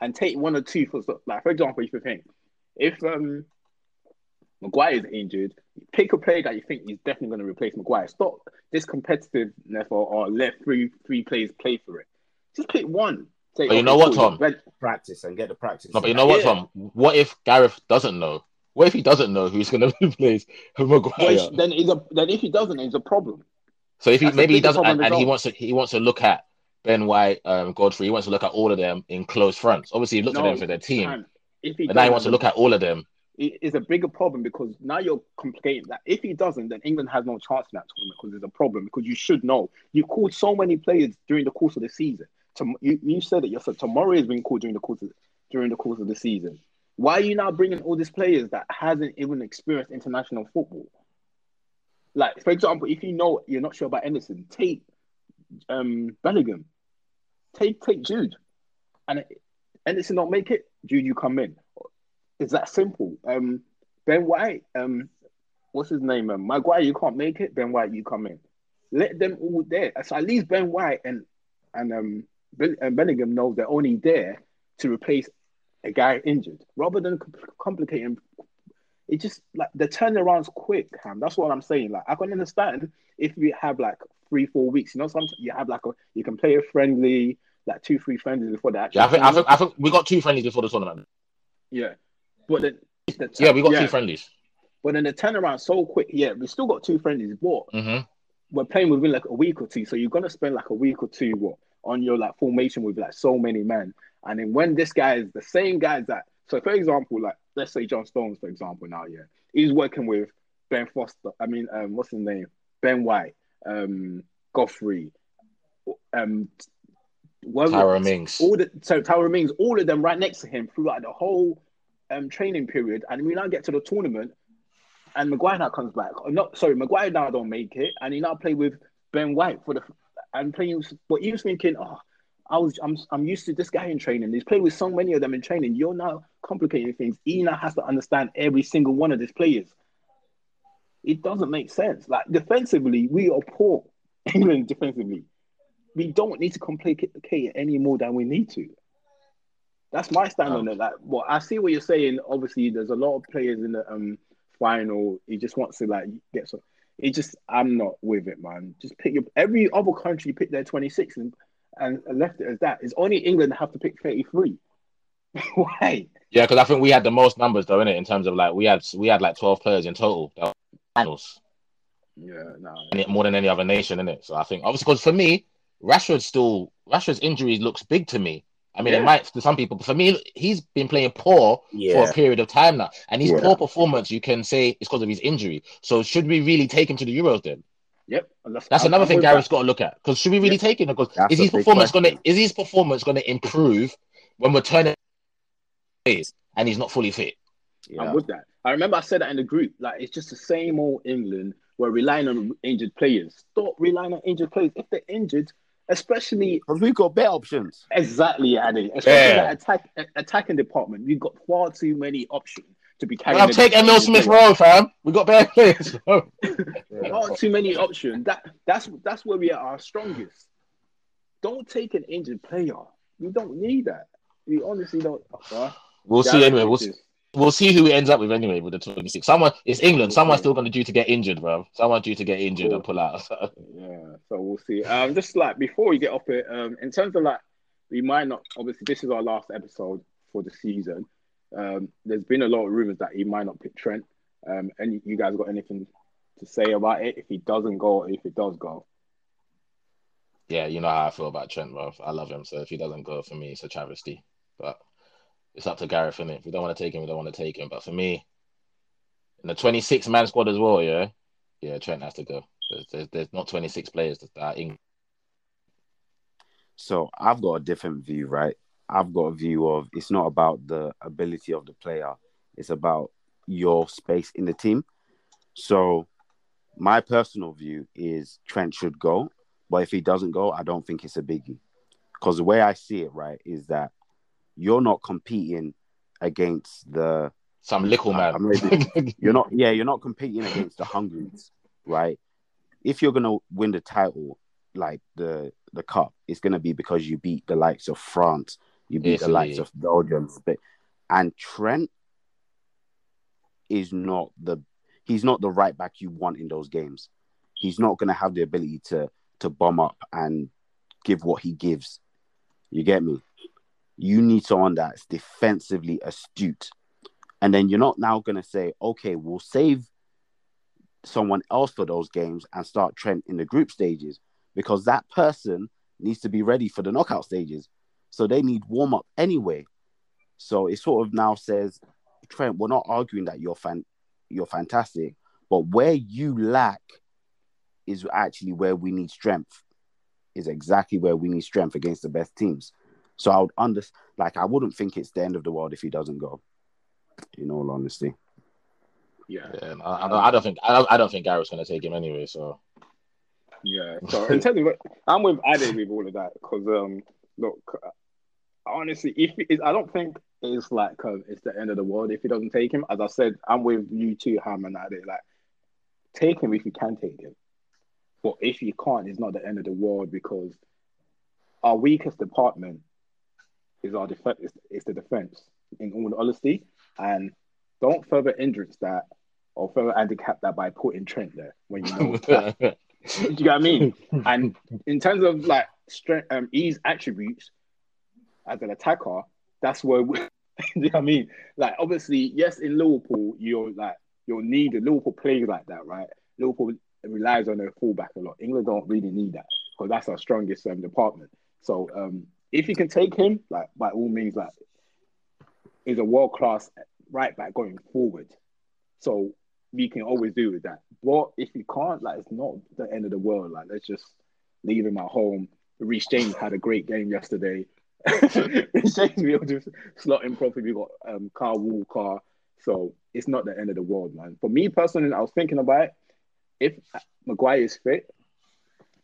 and take one or two for like for example if you think if um Maguire is injured pick a player that you think is definitely going to replace Maguire. Stop this competitiveness or, or let three three players play for it. Just pick one. Say, But you know what, cool, Tom? Practice and get the practice. No, but you know what, Yeah. Tom? What if Gareth doesn't know? What if he doesn't know who's going to replace Maguire? Well, then he's a then if he doesn't, it's a problem. So if he That's maybe he doesn't, and, and he wants to, he wants to look at Ben White, um, Godfrey. He wants to look at all of them in close fronts. Obviously, he looked at them for their team, if he but now he wants to look at all of them. it is a bigger problem because now you're complicating that. If he doesn't, then England has no chance in that tournament because there's a problem. Because you should know you called so many players during the course of the season. Tom- you, you said it yourself. Tomori has been called during the course of during the course of the season. Why are you now bringing all these players that hasn't even experienced international football? Like for example, if you know you're not sure about Anderson, take um, Bellingham, take take Jude, and Anderson not make it, Jude you come in. It's that simple. Um, Ben White, um, what's his name? Um, Maguire, you can't make it. Ben White, you come in. Let them all there. So at least Ben White and and um, and Bellingham know they're only there to replace a guy injured, rather than complicating. It just like the turnaround's quick, Ham. That's what I'm saying. Like I can understand if we have like three, four weeks. You know, sometimes you have like a you can play a friendly, like two, three friendlies before the actual. Yeah, I think, I think, I think we got two friendlies before the tournament. Yeah, but then the Yeah, we got yeah. two friendlies. But then the turnaround so quick. Yeah, we still got two friendlies, but hmm we're playing within like a week or two. So you're gonna spend like a week or two what on your like formation with like so many men. And then when this guy is the same guys that so for example, like let's say John Stones, for example, now, yeah, he's working with Ben Foster. I mean, um, what's his name? Ben White, um, Godfrey, um, well, Tyrone Mings. all the so Tyrone Mings, all of them right next to him throughout the whole um training period, and we now get to the tournament, and Maguire now comes back. Or not sorry, Maguire now don't make it, and he now play with Ben White for the and playing. But he was thinking, oh, I was I'm I'm used to this guy in training. He's played with so many of them in training. You're now complicating things. He now has to understand every single one of these players. It doesn't make sense. Like defensively, we are poor. England defensively we don't need to complicate it any more than we need to. That's my stand on it. Like, well, I see what you're saying. Obviously, there's a lot of players in the um final. He just wants to like get some. It just, I'm not with it, man. Just pick your every other country pick their 26 and and left it as that. It's only England that have to pick 33. Why? Yeah, because I think we had the most numbers though, in it, in terms of like we had we had like twelve players in total finals, Yeah, no. and it more than any other nation, in it. So I think obviously because for me, Rashford still Rashford's injury looks big to me. I mean, Yeah. it might to some people, but for me, he's been playing poor for a period of time now, and his Yeah. poor performance, you can say, is because of his injury. So should we really take him to the Euros then? Yep. and That's another thing with Gareth's that. got to look at. Because should we really take him? Because That's is his performance going to is his performance going to improve when we're turning days and he's not fully fit? Yeah. I'm with that. I remember I said that in the group. Like it's just the same old England. We're relying on injured players. Stop relying on injured players. If they're injured, especially Because we've got better options. exactly, Addy, especially Yeah. that attack a- attacking department, we've got far too many options to be carrying. I'll take Emile Smith player. Rowe, fam. We got better players. Far too many options. That that's that's where we are our strongest. Don't take an injured player. We don't need that. We honestly don't. Uh, we'll see anyway. We'll, is- we'll see who he ends up with anyway with the 26. Someone it's England. Someone's still going to due to get injured, bro. Someone's due to get injured and pull out. Yeah, so we'll see. Um, just like before we get off it, um, in terms of like, we might not. Obviously, this is our last episode for the season. Um, there's been a lot of rumors that he might not pick Trent. Um, and you guys got anything to say about it? If he doesn't go, or if it does go, yeah, you know how I feel about Trent, bro. I love him. So if he doesn't go for me, it's a travesty. But it's up to Gareth, innit? If we don't want to take him, we don't want to take him. But for me, in the 26 man squad as well, yeah, yeah, Trent has to go. There's, there's, there's not 26 players that are in. So I've got a different view, right? I've got a view of it's not about the ability of the player, it's about your space in the team. So my personal view is Trent should go, but if he doesn't go, I don't think it's a biggie. Because the way I see it, right, is that you're not competing against the Some little man. You're not yeah you're not competing against the Hungries, right? If you're gonna win the title, like the the cup, it's gonna be because you beat the likes of France, you beat the likes of Belgium, and Trent is not the he's not the right back you want in those games. He's not going to have the ability to to bomb up and give what he gives. You get me? You need someone that's defensively astute. And then you're not now going to say, okay, we'll save someone else for those games and start Trent in the group stages because that person needs to be ready for the knockout stages. So they need warm up anyway. So it sort of now says, Trent, we're not arguing that you're fan, you're fantastic, but where you lack is actually where we need strength. Is exactly where we need strength against the best teams. So I would under like I wouldn't think it's the end of the world if he doesn't go. In all honesty. Yeah. Yeah, I, I don't, I don't think I don't, I don't think Gareth's gonna take him anyway. So Yeah. So in terms of, I'm with Ade with all of that because um, look, honestly, if it, I don't think it's like um, it's the end of the world if he doesn't take him. As I said, I'm with you too, Ham and Ade. Like, take him if you can take him, but if you can't, it's not the end of the world because our weakest department is our defense. Is, is the defense. In all honesty, and don't further injure that or further handicap that by putting Trent there when you know that do you get what I mean? And in terms of like strength, um, his attributes as an attacker, that's where we, you know what I mean? Like obviously, yes, in Liverpool, you're like you'll need the Liverpool plays like that, right? Liverpool relies on their fullback a lot. England don't really need that because that's our strongest um, department. So um, if you can take him, like by all means, like is a world class right back going forward. So we can always do with that. But if you can't, like it's not the end of the world. Like let's just leave him at home. Reece James had a great game yesterday. Reece James we to slot him properly. We got um Kyle Walker. So it's not the end of the world, man. For me personally, I was thinking about it. If Maguire is fit,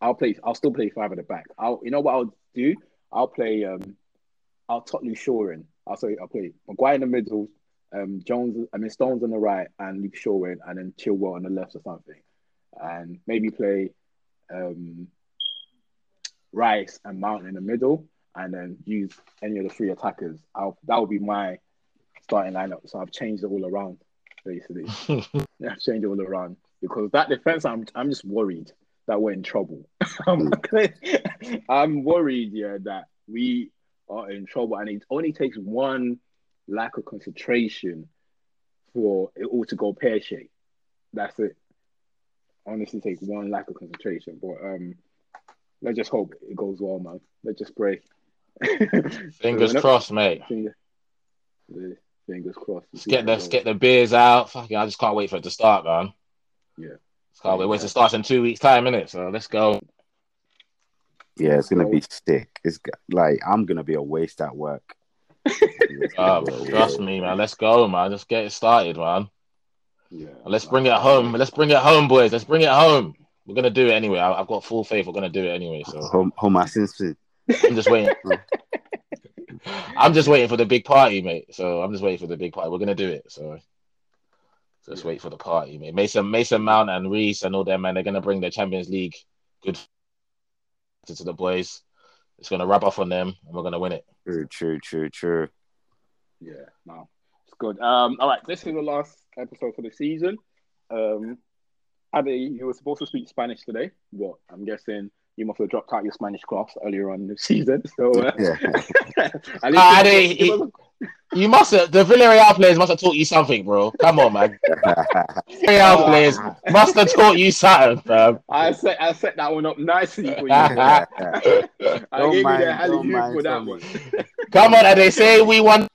I'll play. I'll still play five at the back. I'll. You know what I'll do? I'll play. Um, I'll Tottenham Shaw in. I'll say I'll play Maguire in the middle, um, Jones, I mean Stones on the right, and Luke Shaw in, and then Chilwell on the left or something, and maybe play um, Rice and Mount in the middle, and then use any of the three attackers. I'll, that would be my starting lineup. So I've changed it all around, basically. I've changed it all around because that defense, I'm I'm just worried that we're in trouble. I'm, I'm worried, yeah, that we are in trouble, and it only takes one lack of concentration for it all to go pear shaped. That's it. Honestly, take one lack of concentration, but um, let's just hope it goes well, man. Let's just pray. fingers crossed, mate. Fingers, fingers crossed. Let's get the let's get the beers out. Fucking, I just can't wait for it to start, man. Yeah. Can't wait. Wait, it starts in two weeks' time, innit? So let's go. Yeah, it's gonna be sick. It's like I'm gonna be a waste at work. um, trust me, man. Let's go, man. Let's get it started, man. Yeah. Let's bring it home. Let's bring it home, boys. Let's bring it home. We're gonna do it anyway. I, have got full faith. We're gonna do it anyway. So home, home Simpson. I'm just waiting. I'm just waiting for the big party, mate. So I'm just waiting for the big party. We're gonna do it. So just yeah. wait for the party, mate. Mason, Mason Mount, and Reece and all them, man. They're gonna bring the Champions League good to the boys. It's gonna rub off on them, and we're gonna win it. True, true, true, true. Yeah, no, it's good. Um, all right, this is the last episode for the season. Um, Ade, you were supposed to speak Spanish today, but I'm guessing you must have dropped out your Spanish class earlier on in the season. So, uh, yeah. Ade, he, you must have the Villarreal players must have taught you something, bro. Come on, man. Villarreal players must have taught you something, bro. I set I set that one up nicely for you. I Don't gave mind, you the alley don't oop mind for that from one. Come on, and they say we won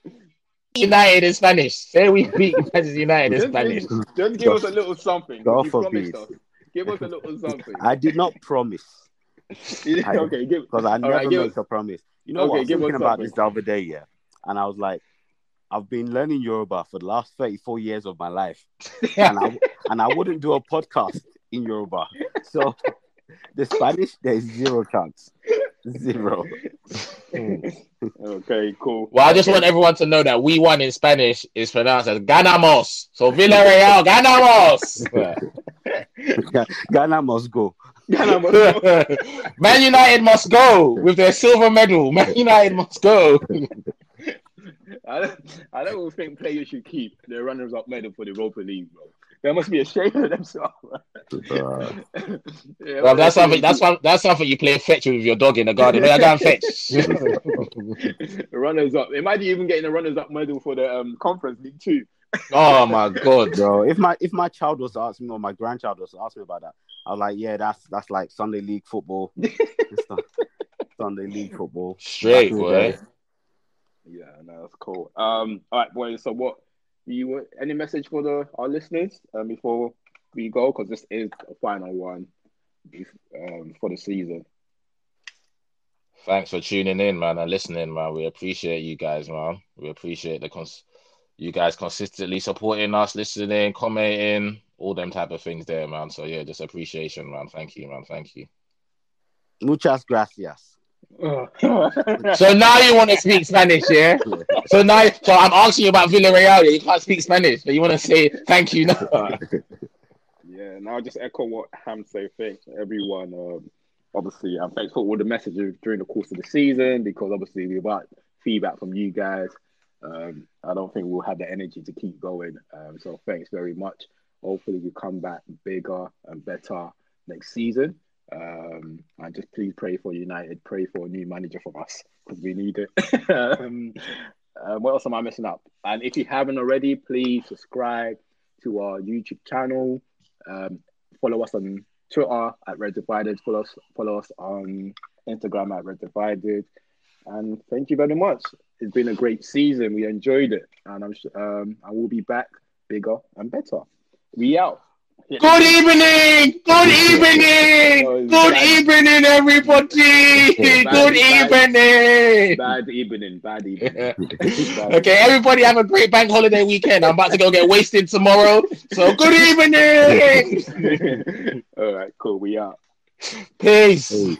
United in Spanish. Say we beat Manchester United in Spanish. just, just give us a little something. God you forbid. promised us. Give us a little something. I did not promise okay, give because I never right, give make us- a promise. You know Okay, what? I was give us thinking about this the other day, yeah, and I was like, I've been learning Yoruba for the last 34 years of my life, and I and I wouldn't do a podcast in Yoruba. So the Spanish, there's zero chance, zero. okay, cool. Well, I just want everyone to know that we won in Spanish is pronounced as ganamos. So Villarreal, ganamos. Ghana must go. Ghana must go. Man United must go with their silver medal. Man United must go. I don't, I don't think players should keep their runners-up medal for the Europa League, bro. they must be ashamed of themselves. Uh, yeah, Well, that's something. That's some, That's something you play fetch with your dog in the garden. I go and fetch. runners up. Imagine even getting a runners up medal for the um, conference league too. oh my god. bro, if my if my child was to ask me or my grandchild was to ask me about that, I was like, yeah, that's that's like Sunday league football. Sunday league football. Straight, Back boy. day. Yeah, no, that's cool. Um, all right, boys. So, what you want- any message for the our listeners um, before we go? Because this is the final one um, for the season. Thanks for tuning in, man, and listening, man. We appreciate you guys, man. We appreciate the cons- you guys consistently supporting us, listening, commenting, all them type of things there, man. So yeah, just appreciation, man. Thank you, man. Thank you. Muchas gracias. So now you want to speak Spanish, yeah? So now, so I'm asking you about Villarreal. yeah? You can't speak Spanish, but you want to say thank you now. Yeah, and I'll just echo what Ham say. Thanks everyone. Um, obviously, and thanks for all the messages during the course of the season because obviously we got feedback from you guys. Um, I don't think we'll have the energy to keep going. Um, so thanks very much. Hopefully, we come back bigger and better next season. Um, and just please pray for United. Pray for a new manager from us because we need it. um, uh, what else am I missing up? And if you haven't already, please subscribe to our YouTube channel. Um, follow us on Twitter at Red Divided. Follow us, follow us on Instagram at Red Divided. And thank you very much. It's been a great season. We enjoyed it, and I'm um, I will be back bigger and better. We out. Good evening. Good evening. Good evening, everybody. Good evening. Bad evening. Bad evening. okay, everybody have a great bank holiday weekend. I'm about to go get wasted tomorrow. So good evening. All right. Cool. We out. Peace. Peace.